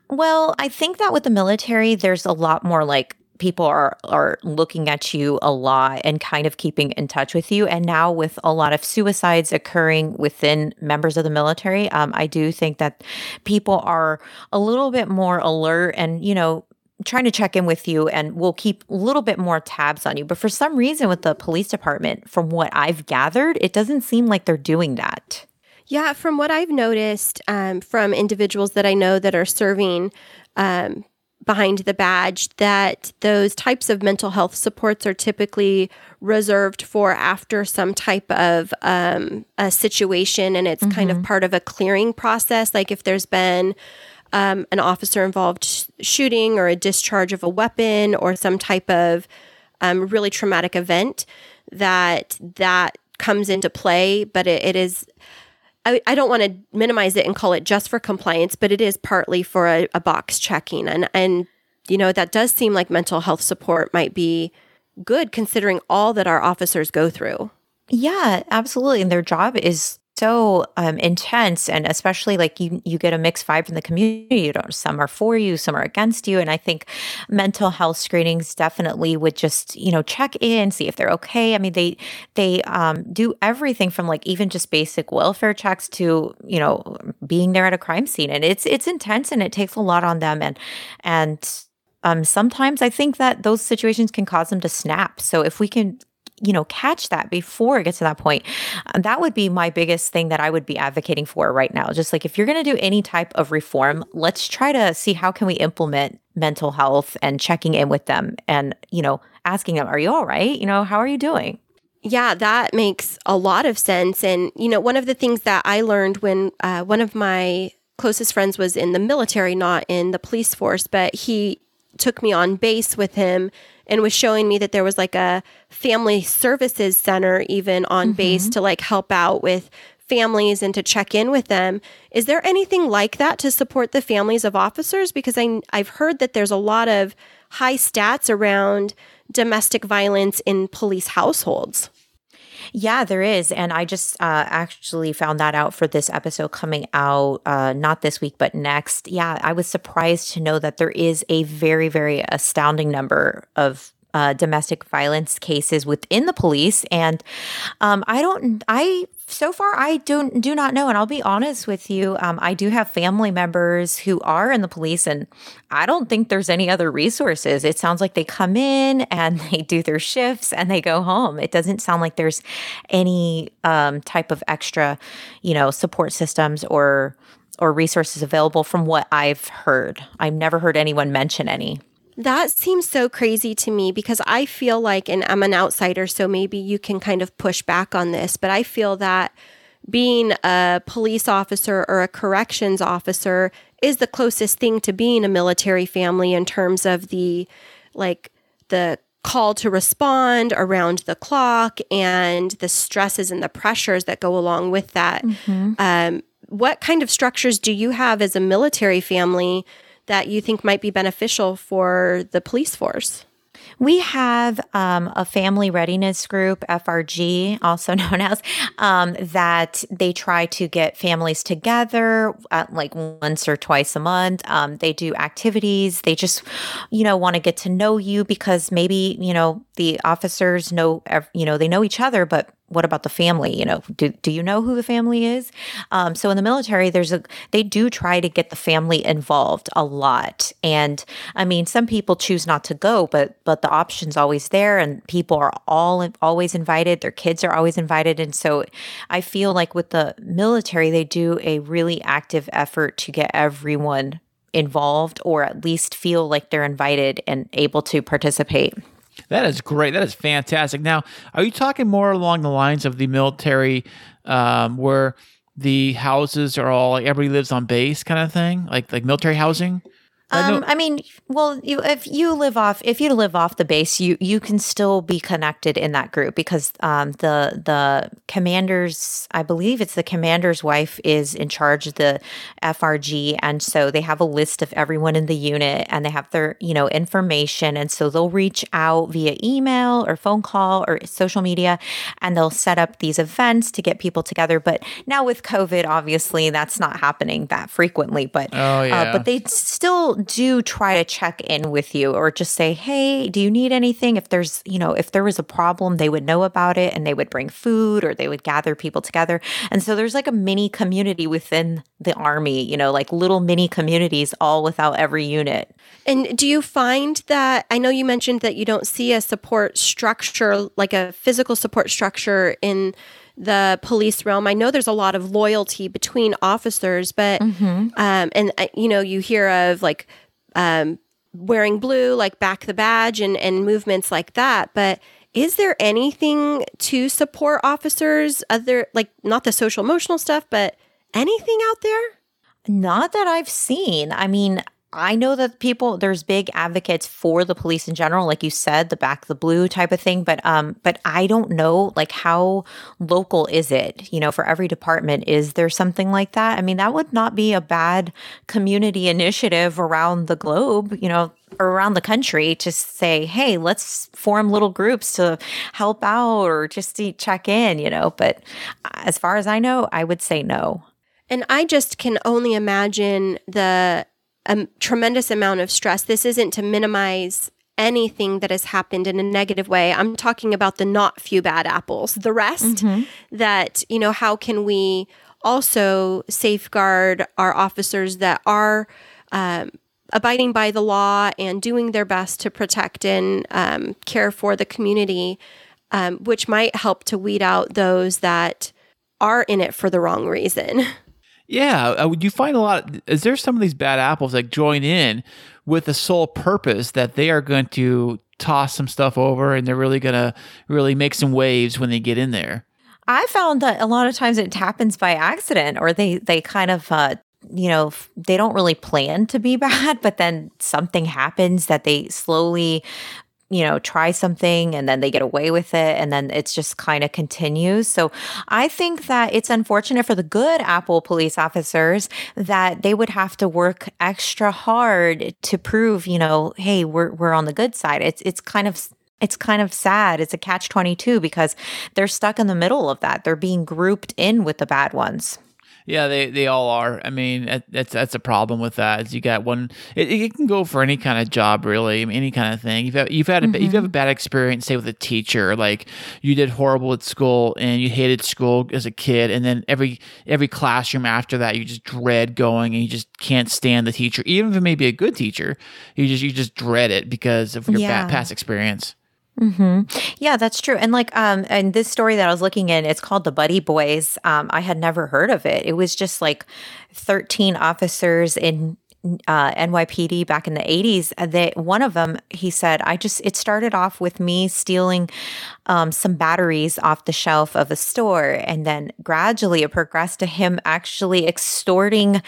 Well, I think that with the military, there's a lot more like people are are looking at you a lot and kind of keeping in touch with you. And now with a lot of suicides occurring within members of the military, um, I do think that people are a little bit more alert and you know trying to check in with you and we'll keep a little bit more tabs on you. But for some reason, with the police department, from what I've gathered, it doesn't seem like they're doing that. Yeah, from what I've noticed um, from individuals that I know that are serving um, behind the badge that those types of mental health supports are typically reserved for after some type of um, a situation and it's kind of part of a clearing process. Like if there's been um, an officer involved sh- shooting or a discharge of a weapon or some type of um, really traumatic event that that comes into play but it, it is I, I don't want to minimize it and call it just for compliance, but it is partly for a, a box checking. And, and, you know, that does seem like mental health support might be good considering all that our officers go through. Yeah, absolutely. And their job is so um, intense, and especially like you, you get a mixed vibe from the community. You know, some are for you, some are against you, and I think mental health screenings definitely would just you know check in, see if they're okay. I mean, they they um, do everything from like even just basic welfare checks to you know being there at a crime scene, and it's it's intense and it takes a lot on them, and and um, sometimes I think that those situations can cause them to snap. So if we can you know catch that before it gets to that point uh, that would be my biggest thing that i would be advocating for right now. Just like if you're going to do any type of reform let's try to see how can we implement mental health and checking in with them and you know asking them are you all right? You know how are you doing? Yeah, that makes a lot of sense. And, you know, one of the things that I learned when uh, one of my closest friends was in the military, not in the police force, but he took me on base with him and was showing me that there was like a family services center even on mm-hmm. base to like help out with families and to check in with them. Is there anything like that to support the families of officers? Because I, I've heard that there's a lot of high stats around domestic violence in police households. Yeah, there is. And I just uh, actually found that out for this episode coming out, uh, not this week, but next. Yeah, I was surprised to know that there is a very, very astounding number of. Uh, domestic violence cases within the police, and um, I don't. I so far I don't do not know, and I'll be honest with you. Um, I do have family members who are in the police, and I don't think there's any other resources. It sounds like they come in and they do their shifts and they go home. It doesn't sound like there's any um, type of extra, you know, support systems or or resources available from what I've heard. I've never heard anyone mention any. That seems so crazy to me because I feel like, and I'm an outsider, so maybe you can kind of push back on this, but I feel that being a police officer or a corrections officer is the closest thing to being a military family in terms of the like the call to respond around the clock and the stresses and the pressures that go along with that. Um, what kind of structures do you have as a military family that you think might be beneficial for the police force? We have um, a family readiness group, FRG, also known as, um, that they try to get families together like once or twice a month. Um, they do activities. They just, you know, want to get to know you because maybe, you know, the officers know, you know, they know each other, but what about the family? You know, do, do you know who the family is? Um, so in the military, there's a they do try to get the family involved a lot, and I mean, some people choose not to go, but but the option's always there, and people are all always invited. Their kids are always invited, and so I feel like with the military, they do a really active effort to get everyone involved, or at least feel like they're invited and able to participate. That is great. That is fantastic. Now, are you talking more along the lines of the military, um, where the houses are all like everybody lives on base kind of thing, like like military housing? I Um, I mean, well, you, if you live off, if you live off the base, you you can still be connected in that group because um, the the commanders, I believe it's the commander's wife is in charge of the FRG, and so they have a list of everyone in the unit, and they have their you know information, and so they'll reach out via email or phone call or social media, and they'll set up these events to get people together. But now with COVID, obviously, that's not happening that frequently. But Oh, yeah. uh, but they still do try to check in with you or just say, hey, do you need anything? If there's, you know, if there was a problem, they would know about it and they would bring food or they would gather people together. And so there's like a mini community within the army, you know, like little mini communities all without every unit. And do you find that I know you mentioned that you don't see a support structure, like a physical support structure in the police realm? I know there's a lot of loyalty between officers, but um, and uh, you know you hear of like um, wearing blue, like back the badge and, and movements like that. But is there anything to support officers other like not the social emotional stuff, but anything out there? Not that I've seen. I mean, I know that people there's big advocates for the police in general, like you said, the back the blue type of thing. But um, but I don't know like how local is it? You know, for every department, is there something like that? I mean, that would not be a bad community initiative around the globe. You know, around the country to say, hey, let's form little groups to help out or just to check in. You know, but as far as I know, I would say no. And I just can only imagine the a tremendous amount of stress. This isn't to minimize anything that has happened in a negative way. I'm talking about the not few bad apples. The rest mm-hmm. that, you know, how can we also safeguard our officers that are um, abiding by the law and doing their best to protect and um, care for the community, um, which might help to weed out those that are in it for the wrong reason. Yeah, uh, you find a lot. Is there some of these bad apples that join in with the sole purpose that they are going to toss some stuff over and they're really going to really make some waves when they get in there? I found that a lot of times it happens by accident, or they they kind of uh, you know, they don't really plan to be bad, but then something happens that they slowly you know, try something and then they get away with it and then it's just kind of continues. So I think that it's unfortunate for the good Apple police officers that they would have to work extra hard to prove, you know, hey, we're we're on the good side. It's it's kind of it's kind of sad. It's a catch 22 because they're stuck in the middle of that. They're being grouped in with the bad ones. Yeah, they, they all are. I mean, that's that's a problem with that. Is you got one. It, it can go for any kind of job, really, any kind of thing. You've had, you've had a, mm-hmm. you've had a bad experience, say with a teacher, like you did horrible at school and you hated school as a kid, and then every every classroom after that, you just dread going and you just can't stand the teacher, even if it may be a good teacher. You just you just dread it because of your yeah. past experience. Hmm. Yeah, that's true. And like, um, and this story that I was looking in, it's called the Buddy Boys. Um, I had never heard of it. It was just like thirteen officers in uh, NYPD back in the 80s. Uh, that one of them, he said, I just, it started off with me stealing um, some batteries off the shelf of a store. And then gradually it progressed to him actually extorting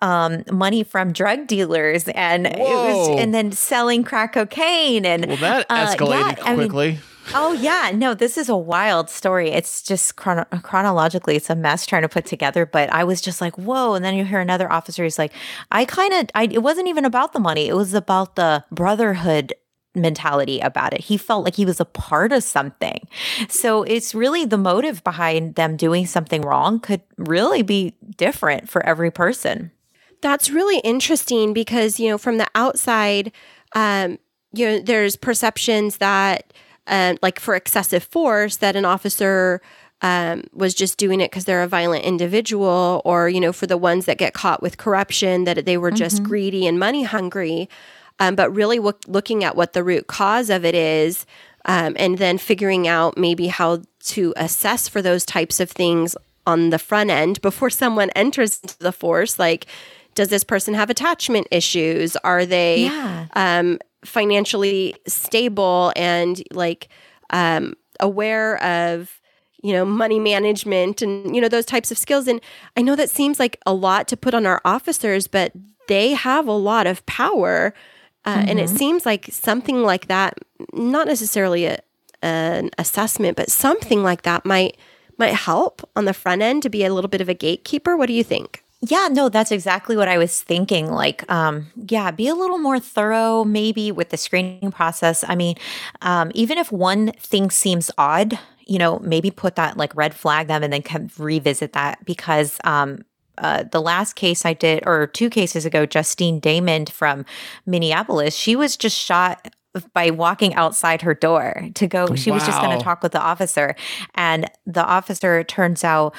um, money from drug dealers and Whoa. it was, and then selling crack cocaine. And well, that escalated uh, yeah, quickly. I mean, Oh yeah, no, this is a wild story. It's just chrono- chronologically, it's a mess trying to put together. But I was just like, whoa! And then you hear another officer. He's like, I kind of, I. It wasn't even about the money. It was about the brotherhood mentality about it. He felt like he was a part of something. So it's really the motive behind them doing something wrong could really be different for every person. That's really interesting because, you know, from the outside, um, you know, there's perceptions that um, like for excessive force that an officer um, was just doing it because they're a violent individual, or you know, for the ones that get caught with corruption, that they were just mm-hmm. greedy and money hungry. Um, but really, w- looking at what the root cause of it is, um, and then figuring out maybe how to assess for those types of things on the front end before someone enters into the force, like does this person have attachment issues? Are they yeah. um, financially stable and like um, aware of you know money management and you know those types of skills and i know that seems like a lot to put on our officers but they have a lot of power uh, mm-hmm. and it mm-hmm. seems like something like that not necessarily a, an assessment but something like that might might help on the front end to be a little bit of a gatekeeper what do you think yeah, no, that's exactly what I was thinking. Like, um, yeah, be a little more thorough maybe with the screening process. I mean, um, even if one thing seems odd, you know, maybe put that like red flag them and then kind of revisit that because um, uh, the last case I did, or two cases ago, Justine Damond from Minneapolis, she was just shot by walking outside her door to go. She wow. was just going to talk with the officer. And the officer, turns out,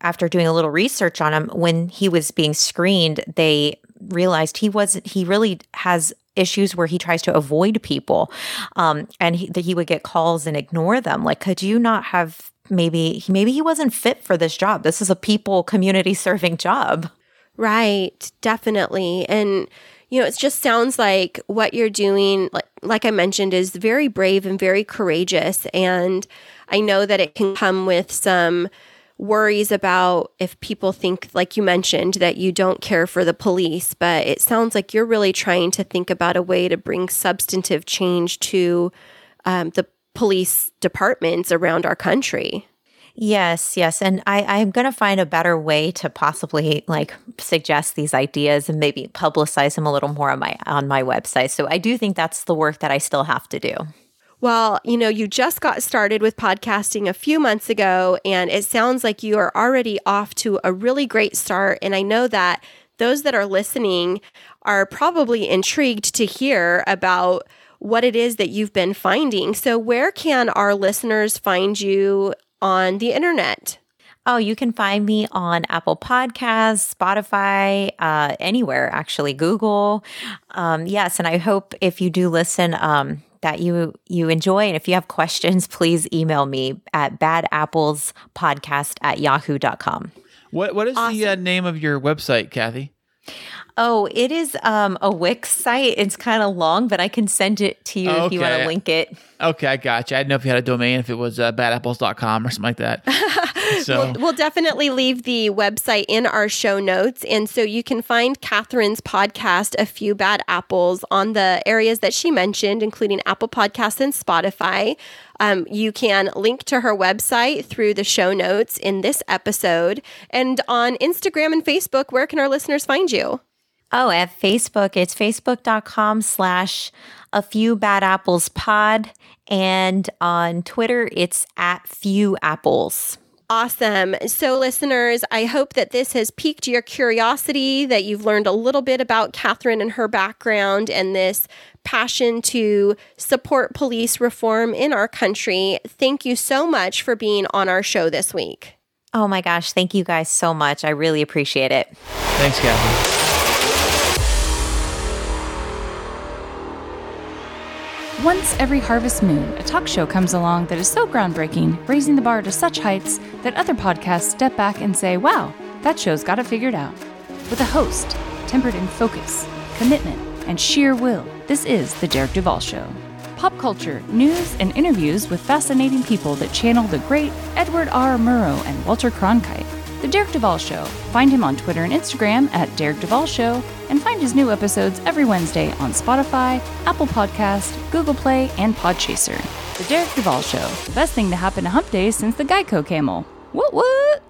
after doing a little research on him, when he was being screened, they realized he wasn't, he really has issues where he tries to avoid people. Um, and he, that he would get calls and ignore them. Like, could you not have maybe, maybe he wasn't fit for this job? This is a people community serving job. Right. Definitely. And, you know, it just sounds like what you're doing, like, like I mentioned, is very brave and very courageous. And I know that it can come with some worries about if people think, like you mentioned, that you don't care for the police. But it sounds like you're really trying to think about a way to bring substantive change to um, the police departments around our country. Yes, yes. And I, I'm going to find a better way to possibly like suggest these ideas and maybe publicize them a little more on my on my website. So I do think that's the work that I still have to do. Well, you know, you just got started with podcasting a few months ago, and it sounds like you are already off to a really great start. And I know that those that are listening are probably intrigued to hear about what it is that you've been finding. So, where can our listeners find you on the internet? Oh, you can find me on Apple Podcasts, Spotify, uh, anywhere actually, Google. Um, yes, and I hope if you do listen, um, that you you enjoy. And if you have questions, please email me at badapplespodcast at yahoo.com. What what is awesome. the uh, name of your website, Kathy? Oh, it is um, a Wix site. It's kind of long, but I can send it to you okay. if you want to link it. Okay, I got you. I didn't know if you had a domain, if it was uh, badapples.com or something like that. So we'll, we'll, definitely leave the website in our show notes. And so you can find Catherine's podcast, A Few Bad Apples, on the areas that she mentioned, including Apple Podcasts and Spotify. Um, you can link to her website through the show notes in this episode. And on Instagram and Facebook, where can our listeners find you? Oh, at Facebook, it's facebook.com slash a few bad apples pod. And on Twitter, it's at few apples. Awesome. So, listeners, I hope that this has piqued your curiosity, that you've learned a little bit about Catherine and her background and this passion to support police reform in our country. Thank you so much for being on our show this week. Oh my gosh. Thank you guys so much. I really appreciate it. Thanks, Catherine. Once every harvest moon, a talk show comes along that is so groundbreaking, raising the bar to such heights that other podcasts step back and say, wow, that show's got it figured out. With a host, tempered in focus, commitment, and sheer will, this is The Derek Duvall Show. Pop culture, news, and interviews with fascinating people that channel the great Edward R. Murrow and Walter Cronkite. The Derek Duvall Show. Find him on Twitter and Instagram at Derek Duvall Show, and find his new episodes every Wednesday on Spotify, Apple Podcast, Google Play, and Podchaser. The Derek Duvall Show. The best thing to happen to Hump Day since the Geico Camel. What what?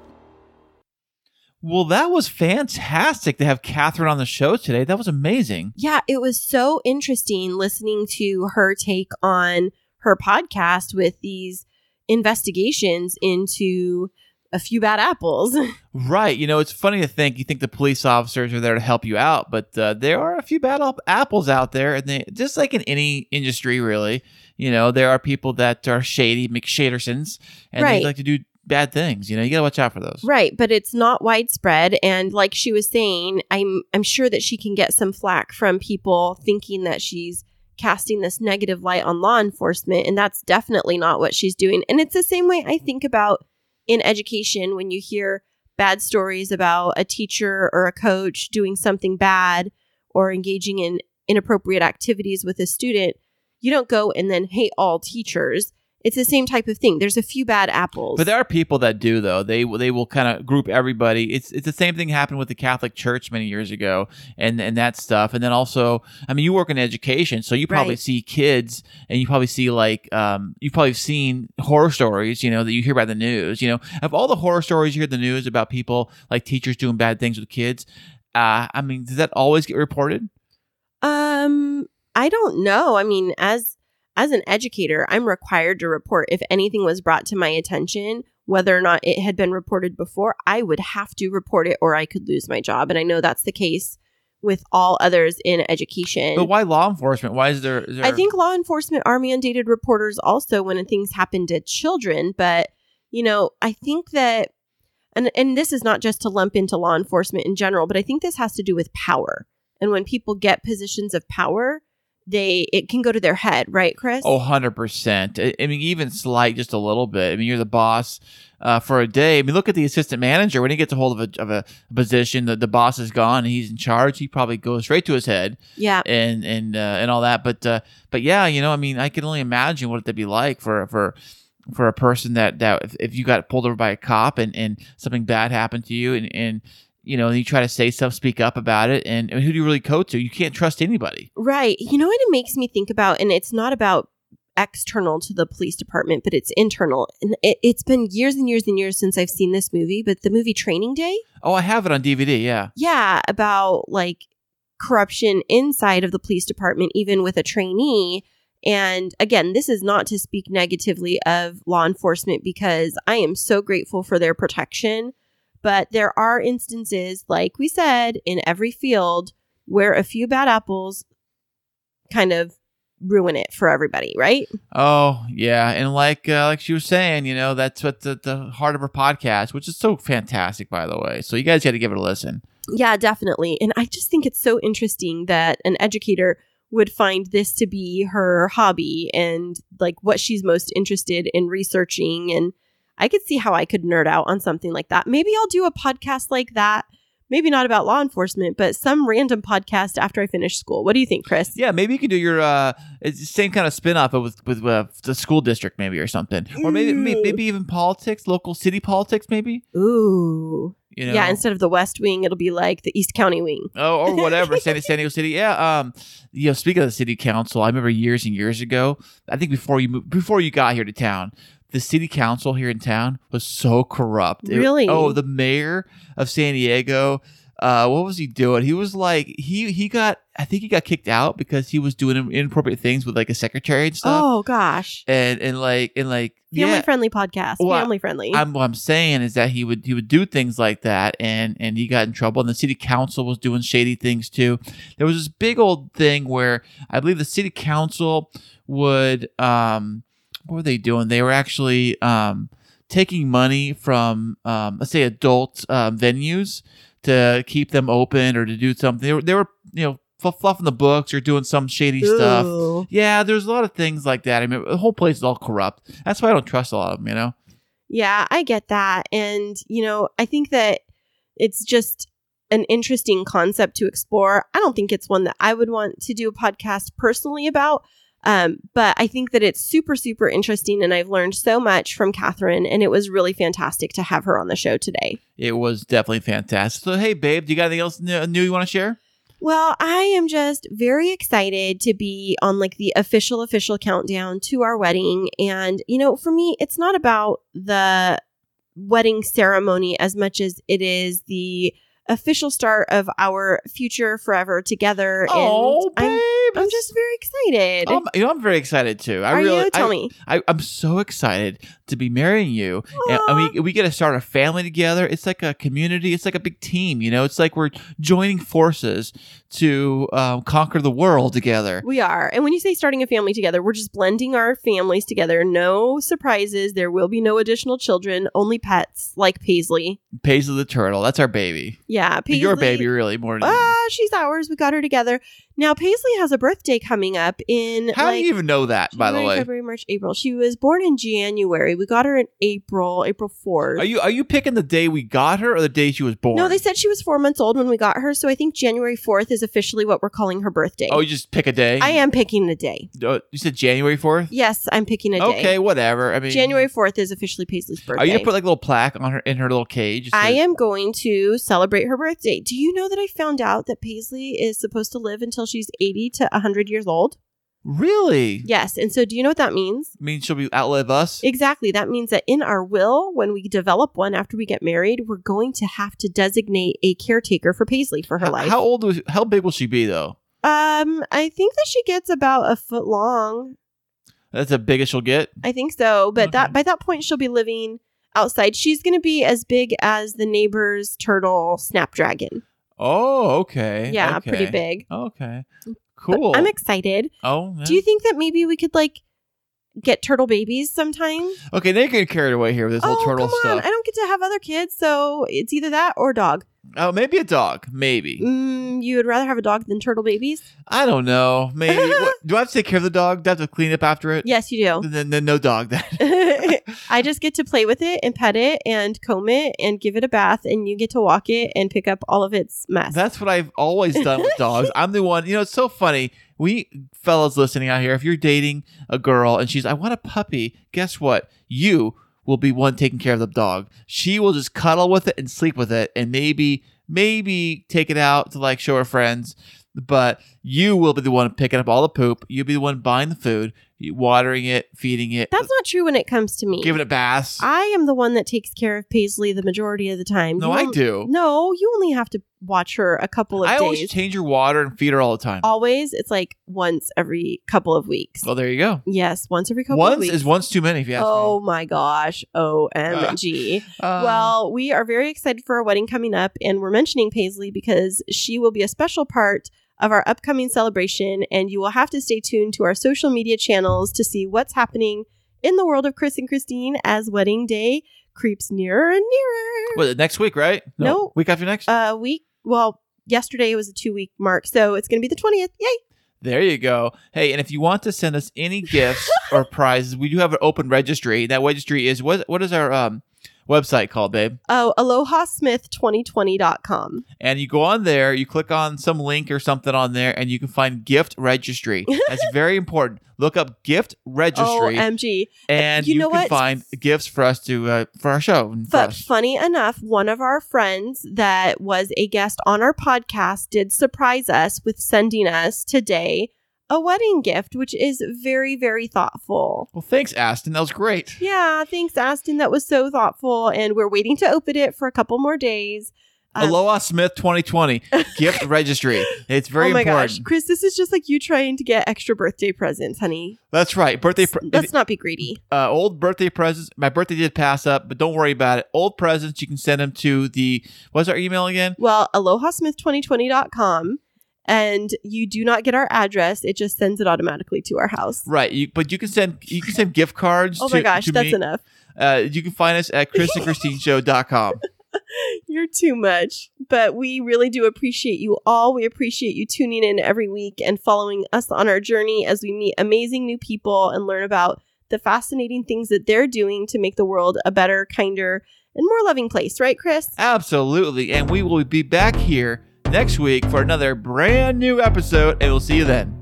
Well, that was fantastic to have Catherine on the show today. That was amazing. Yeah, it was so interesting listening to her take on her podcast with these investigations into a few bad apples. right. You know, it's funny to think you think the police officers are there to help you out, but uh, there are a few bad apples out there, and they just like in any industry, really. You know, there are people that are shady, McShadersons, and right. they like to do bad things. You know, you gotta watch out for those. Right, but it's not widespread. And like she was saying, I'm I'm sure that she can get some flack from people thinking that she's casting this negative light on law enforcement, and that's definitely not what she's doing. And it's the same way I think about in education when you hear bad stories about a teacher or a coach doing something bad or engaging in inappropriate activities with a student, you don't go and then hate all teachers. It's the same type of thing. There's a few bad apples. But there are people that do though. They they will kind of group everybody. It's it's the same thing happened with the Catholic Church many years ago and and that stuff. And then also, I mean, you work in education, so you probably right. see kids and you probably see like um you've probably seen horror stories, you know, that you hear about the news, you know. Of all the horror stories you hear the news about people like teachers doing bad things with kids, uh I mean, does that always get reported? Um I don't know. I mean, as as an educator, I'm required to report if anything was brought to my attention, whether or not it had been reported before, I would have to report it or I could lose my job. And I know that's the case with all others in education. But why law enforcement? Why is there, is there... I think law enforcement are mandated reporters also when things happen to children, but you know, I think that and and this is not just to lump into law enforcement in general, but I think this has to do with power. And when people get positions of power, they it can go to their head, right, Kris? Oh, 100%. I, I mean, even slight just a little bit. I mean, you're the boss uh, for a day. I mean, look at the assistant manager. When he gets a hold of a, of a position, the, the boss is gone and he's in charge, he probably goes straight to his head yeah. and and uh, and all that. But uh, but yeah, you know, I mean, I can only imagine what it'd be like for for for a person that that if, if you got pulled over by a cop and and something bad happened to you and and you know and you try to say stuff, speak up about it, and, and who do you really go to? You can't trust anybody. Right. You know what it makes me think about, and it's not about external to the police department, but it's internal. And it, it's been years and years and years since I've seen this movie, but the movie Training Day, Oh, I have it on DVD. Yeah. yeah, about like corruption inside of the police department, even with a trainee. And again, this is not to speak negatively of law enforcement because I am so grateful for their protection. But there are instances, like we said, in every field where a few bad apples kind of ruin it for everybody, right? Oh yeah, and like uh, like she was saying, you know, that's what the, the heart of her podcast, which is so fantastic, by the way. So you guys got to give it a listen. Yeah, definitely. And I just think it's so interesting that an educator would find this to be her hobby and like what she's most interested in researching. And I could see how I could nerd out on something like that. Maybe I'll do a podcast like that. Maybe not about law enforcement, but some random podcast after I finish school. What do you think, Kris? Yeah, maybe you could do your uh, same kind of spin off, but with with uh, the school district, maybe or something, or maybe maybe, Ooh. maybe even politics, local city politics, maybe. Ooh. You know, Yeah, instead of the West Wing, it'll be like the East County Wing. Oh, or whatever, San, San Diego City. Yeah. Um. You know, speaking of the city council, I remember years and years ago. I think before you moved, before you got here to town, the city council here in town was so corrupt. It- Really? oh, the mayor of San Diego. Uh, what was he doing? He was like he he got I think he got kicked out because he was doing inappropriate things with like a secretary and stuff. Oh gosh. And and like and like Family yeah. friendly podcast. Well, Family friendly. I'm what I'm saying is that he would he would do things like that and and he got in trouble and the city council was doing shady things too. There was this big old thing where I believe the city council would um what were they doing? They were actually um taking money from um let's say adult um, venues to keep them open or to do something. They were, they were you know fluff- fluffing the books or doing some shady stuff. Yeah, there's a lot of things like that. I mean, the whole place is all corrupt. That's why I don't trust a lot of them. You know. Yeah, I get that. And, you know, I think that it's just an interesting concept to explore. I don't think it's one that I would want to do a podcast personally about. Um, but I think that it's super, super interesting. And I've learned so much from Catherine. And it was really fantastic to have her on the show today. It was definitely fantastic. So, hey, babe, do you got anything else new, you want to share? Well, I am just very excited to be on like the official, official countdown to our wedding. And, you know, for me, it's not about the wedding ceremony as much as it is the official start of our future forever together. oh, and I'm, I'm just very excited. Um, you know, I'm very excited too. I Are really, you? Tell I, me. I, I'm so excited to be marrying you, and, and we we get to start a family together. It's like a community. It's like a big team. You know, it's like we're joining forces to um, conquer the world together. We are. And when you say starting a family together, we're just blending our families together. No surprises. There will be no additional children, only pets like Paisley. Paisley the turtle. That's our baby. Yeah, Paisley. Your baby, really more than. Ah, she's ours. We got her together. Now Paisley has a birthday coming up in How like do you even know that? By the way, February, March, April. She was born in January. We got her in April, April fourth. are you are you picking the day we got her or the day she was born? No, they said she was four months old when we got her, so I think January fourth is officially what we're calling her birthday. Oh, you just pick a day. I am picking a day. Uh, you said January fourth. Yes, I'm picking a day. Okay, whatever. I mean, January fourth is officially Paisley's birthday. Are you gonna put like a little plaque on her in her little cage? I am going to celebrate her birthday. Do you know that I found out that Paisley is supposed to live until she's 80 to 100 years old? Really? Yes. And so do you know what that means? I mean, she'll be outlive us. Exactly. That means that in our will, when we develop one after we get married, we're going to have to designate a caretaker for Paisley for her How- life. How old was? How big will she be though? Um, I think that she gets about a foot long. That's the biggest she'll get. I think so. But that by that point, she'll be living outside. She's going to be as big as the neighbor's turtle snapdragon. Oh, okay. Yeah, okay. pretty big. Okay, But cool. I'm excited. oh, yeah. Do you think that maybe we could like get turtle babies sometime? okay, you're getting carried away here with this oh, whole turtle come on. stuff. I don't get to have other kids, so it's either that or dog. Oh, maybe a dog. Maybe. Mm, you would rather have a dog than turtle babies? I don't know. Maybe. What- do I have to take care of the dog? Do I have to clean up after it? Yes, you do. Then, then no dog then. I just get to play with it and pet it and comb it and give it a bath, and you get to walk it and pick up all of its mess. That's what I've always done with dogs. I'm the one, you know, it's so funny. We fellas listening out here, if you're dating a girl and she's, I want a puppy, guess what? You will be one taking care of the dog. She will just cuddle with it and sleep with it and maybe, maybe take it out to like show her friends. But you will be the one picking up all the poop. You'll be the one buying the food, watering it, feeding it, That's not true when it comes to me. giving it baths. I am the one that takes care of Paisley the majority of the time. no, You I do. No, you only have to watch her a couple of I days. always change her water and feed her all the time. Always, it's like once every couple of weeks. Well, there you go. yes, once every couple of Once weeks. is once too many if you ask me. Oh me. my gosh. OMG. Uh, well, we are very excited for our wedding coming up, and we're mentioning Paisley because she will be a special part of our upcoming celebration, and you will have to stay tuned to our social media channels to see what's happening in the world of Kris and Kristine as wedding day creeps nearer and nearer. What, next week, right? No. Week after next? Uh, week, well, yesterday was a two week mark, so it's going to be the 20th. Yay! there you go. Hey, and if you want to send us any gifts or prizes, we do have an open registry. That registry is what what is our um website called, babe? Oh, alohasmith2020.com. And you go on there, you click on some link or something on there, and you can find gift registry. That's very important. Look up gift registry, OMG. and you you, know can what? find gifts for us to uh, for our show. for But us. funny enough, one of our friends that was a guest on our podcast did surprise us with sending us today a wedding gift, which is very, very thoughtful. well, thanks, Aston. That was great. Yeah, thanks, Aston. That was so thoughtful. And we're waiting to open it for a couple more days. Um, Aloha Smith 2020 gift registry. It's very oh my important. gosh, Kris, this is just like you trying to get extra birthday presents, honey. That's right. Birthday. Pre- if- Let's not be greedy. uh, old birthday presents. My birthday did pass up, but don't worry about it. Old presents, you can send them to the. What's our email again? Well, alohasmith2020.com. And you do not get our address. It just sends it automatically to our house. Right. You, but you can send you can send gift cards. Oh to, my gosh, to that's me. enough. Uh, you can find us at krisandkristineshow.com. You're too much. But we really do appreciate you all. We appreciate you tuning in every week and following us on our journey as we meet amazing new people and learn about the fascinating things that they're doing to make the world a better, kinder, and more loving place. Right, Kris? Absolutely. And we will be back here next week for another brand new episode, and we'll see you then.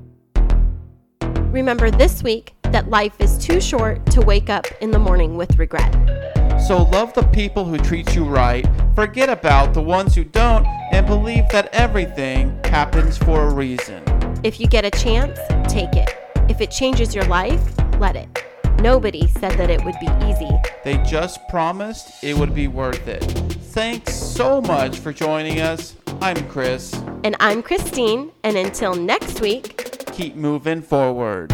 Remember this week that life is too short to wake up in the morning with regret. So love the people who treat you right, forget about the ones who don't, and believe that everything happens for a reason. If you get a chance, take it. If it changes your life, let it. Nobody said that it would be easy. They just promised it would be worth it. Thanks so much for joining us. I'm Kris. And I'm Kristine, and until next week, Keep moving forward.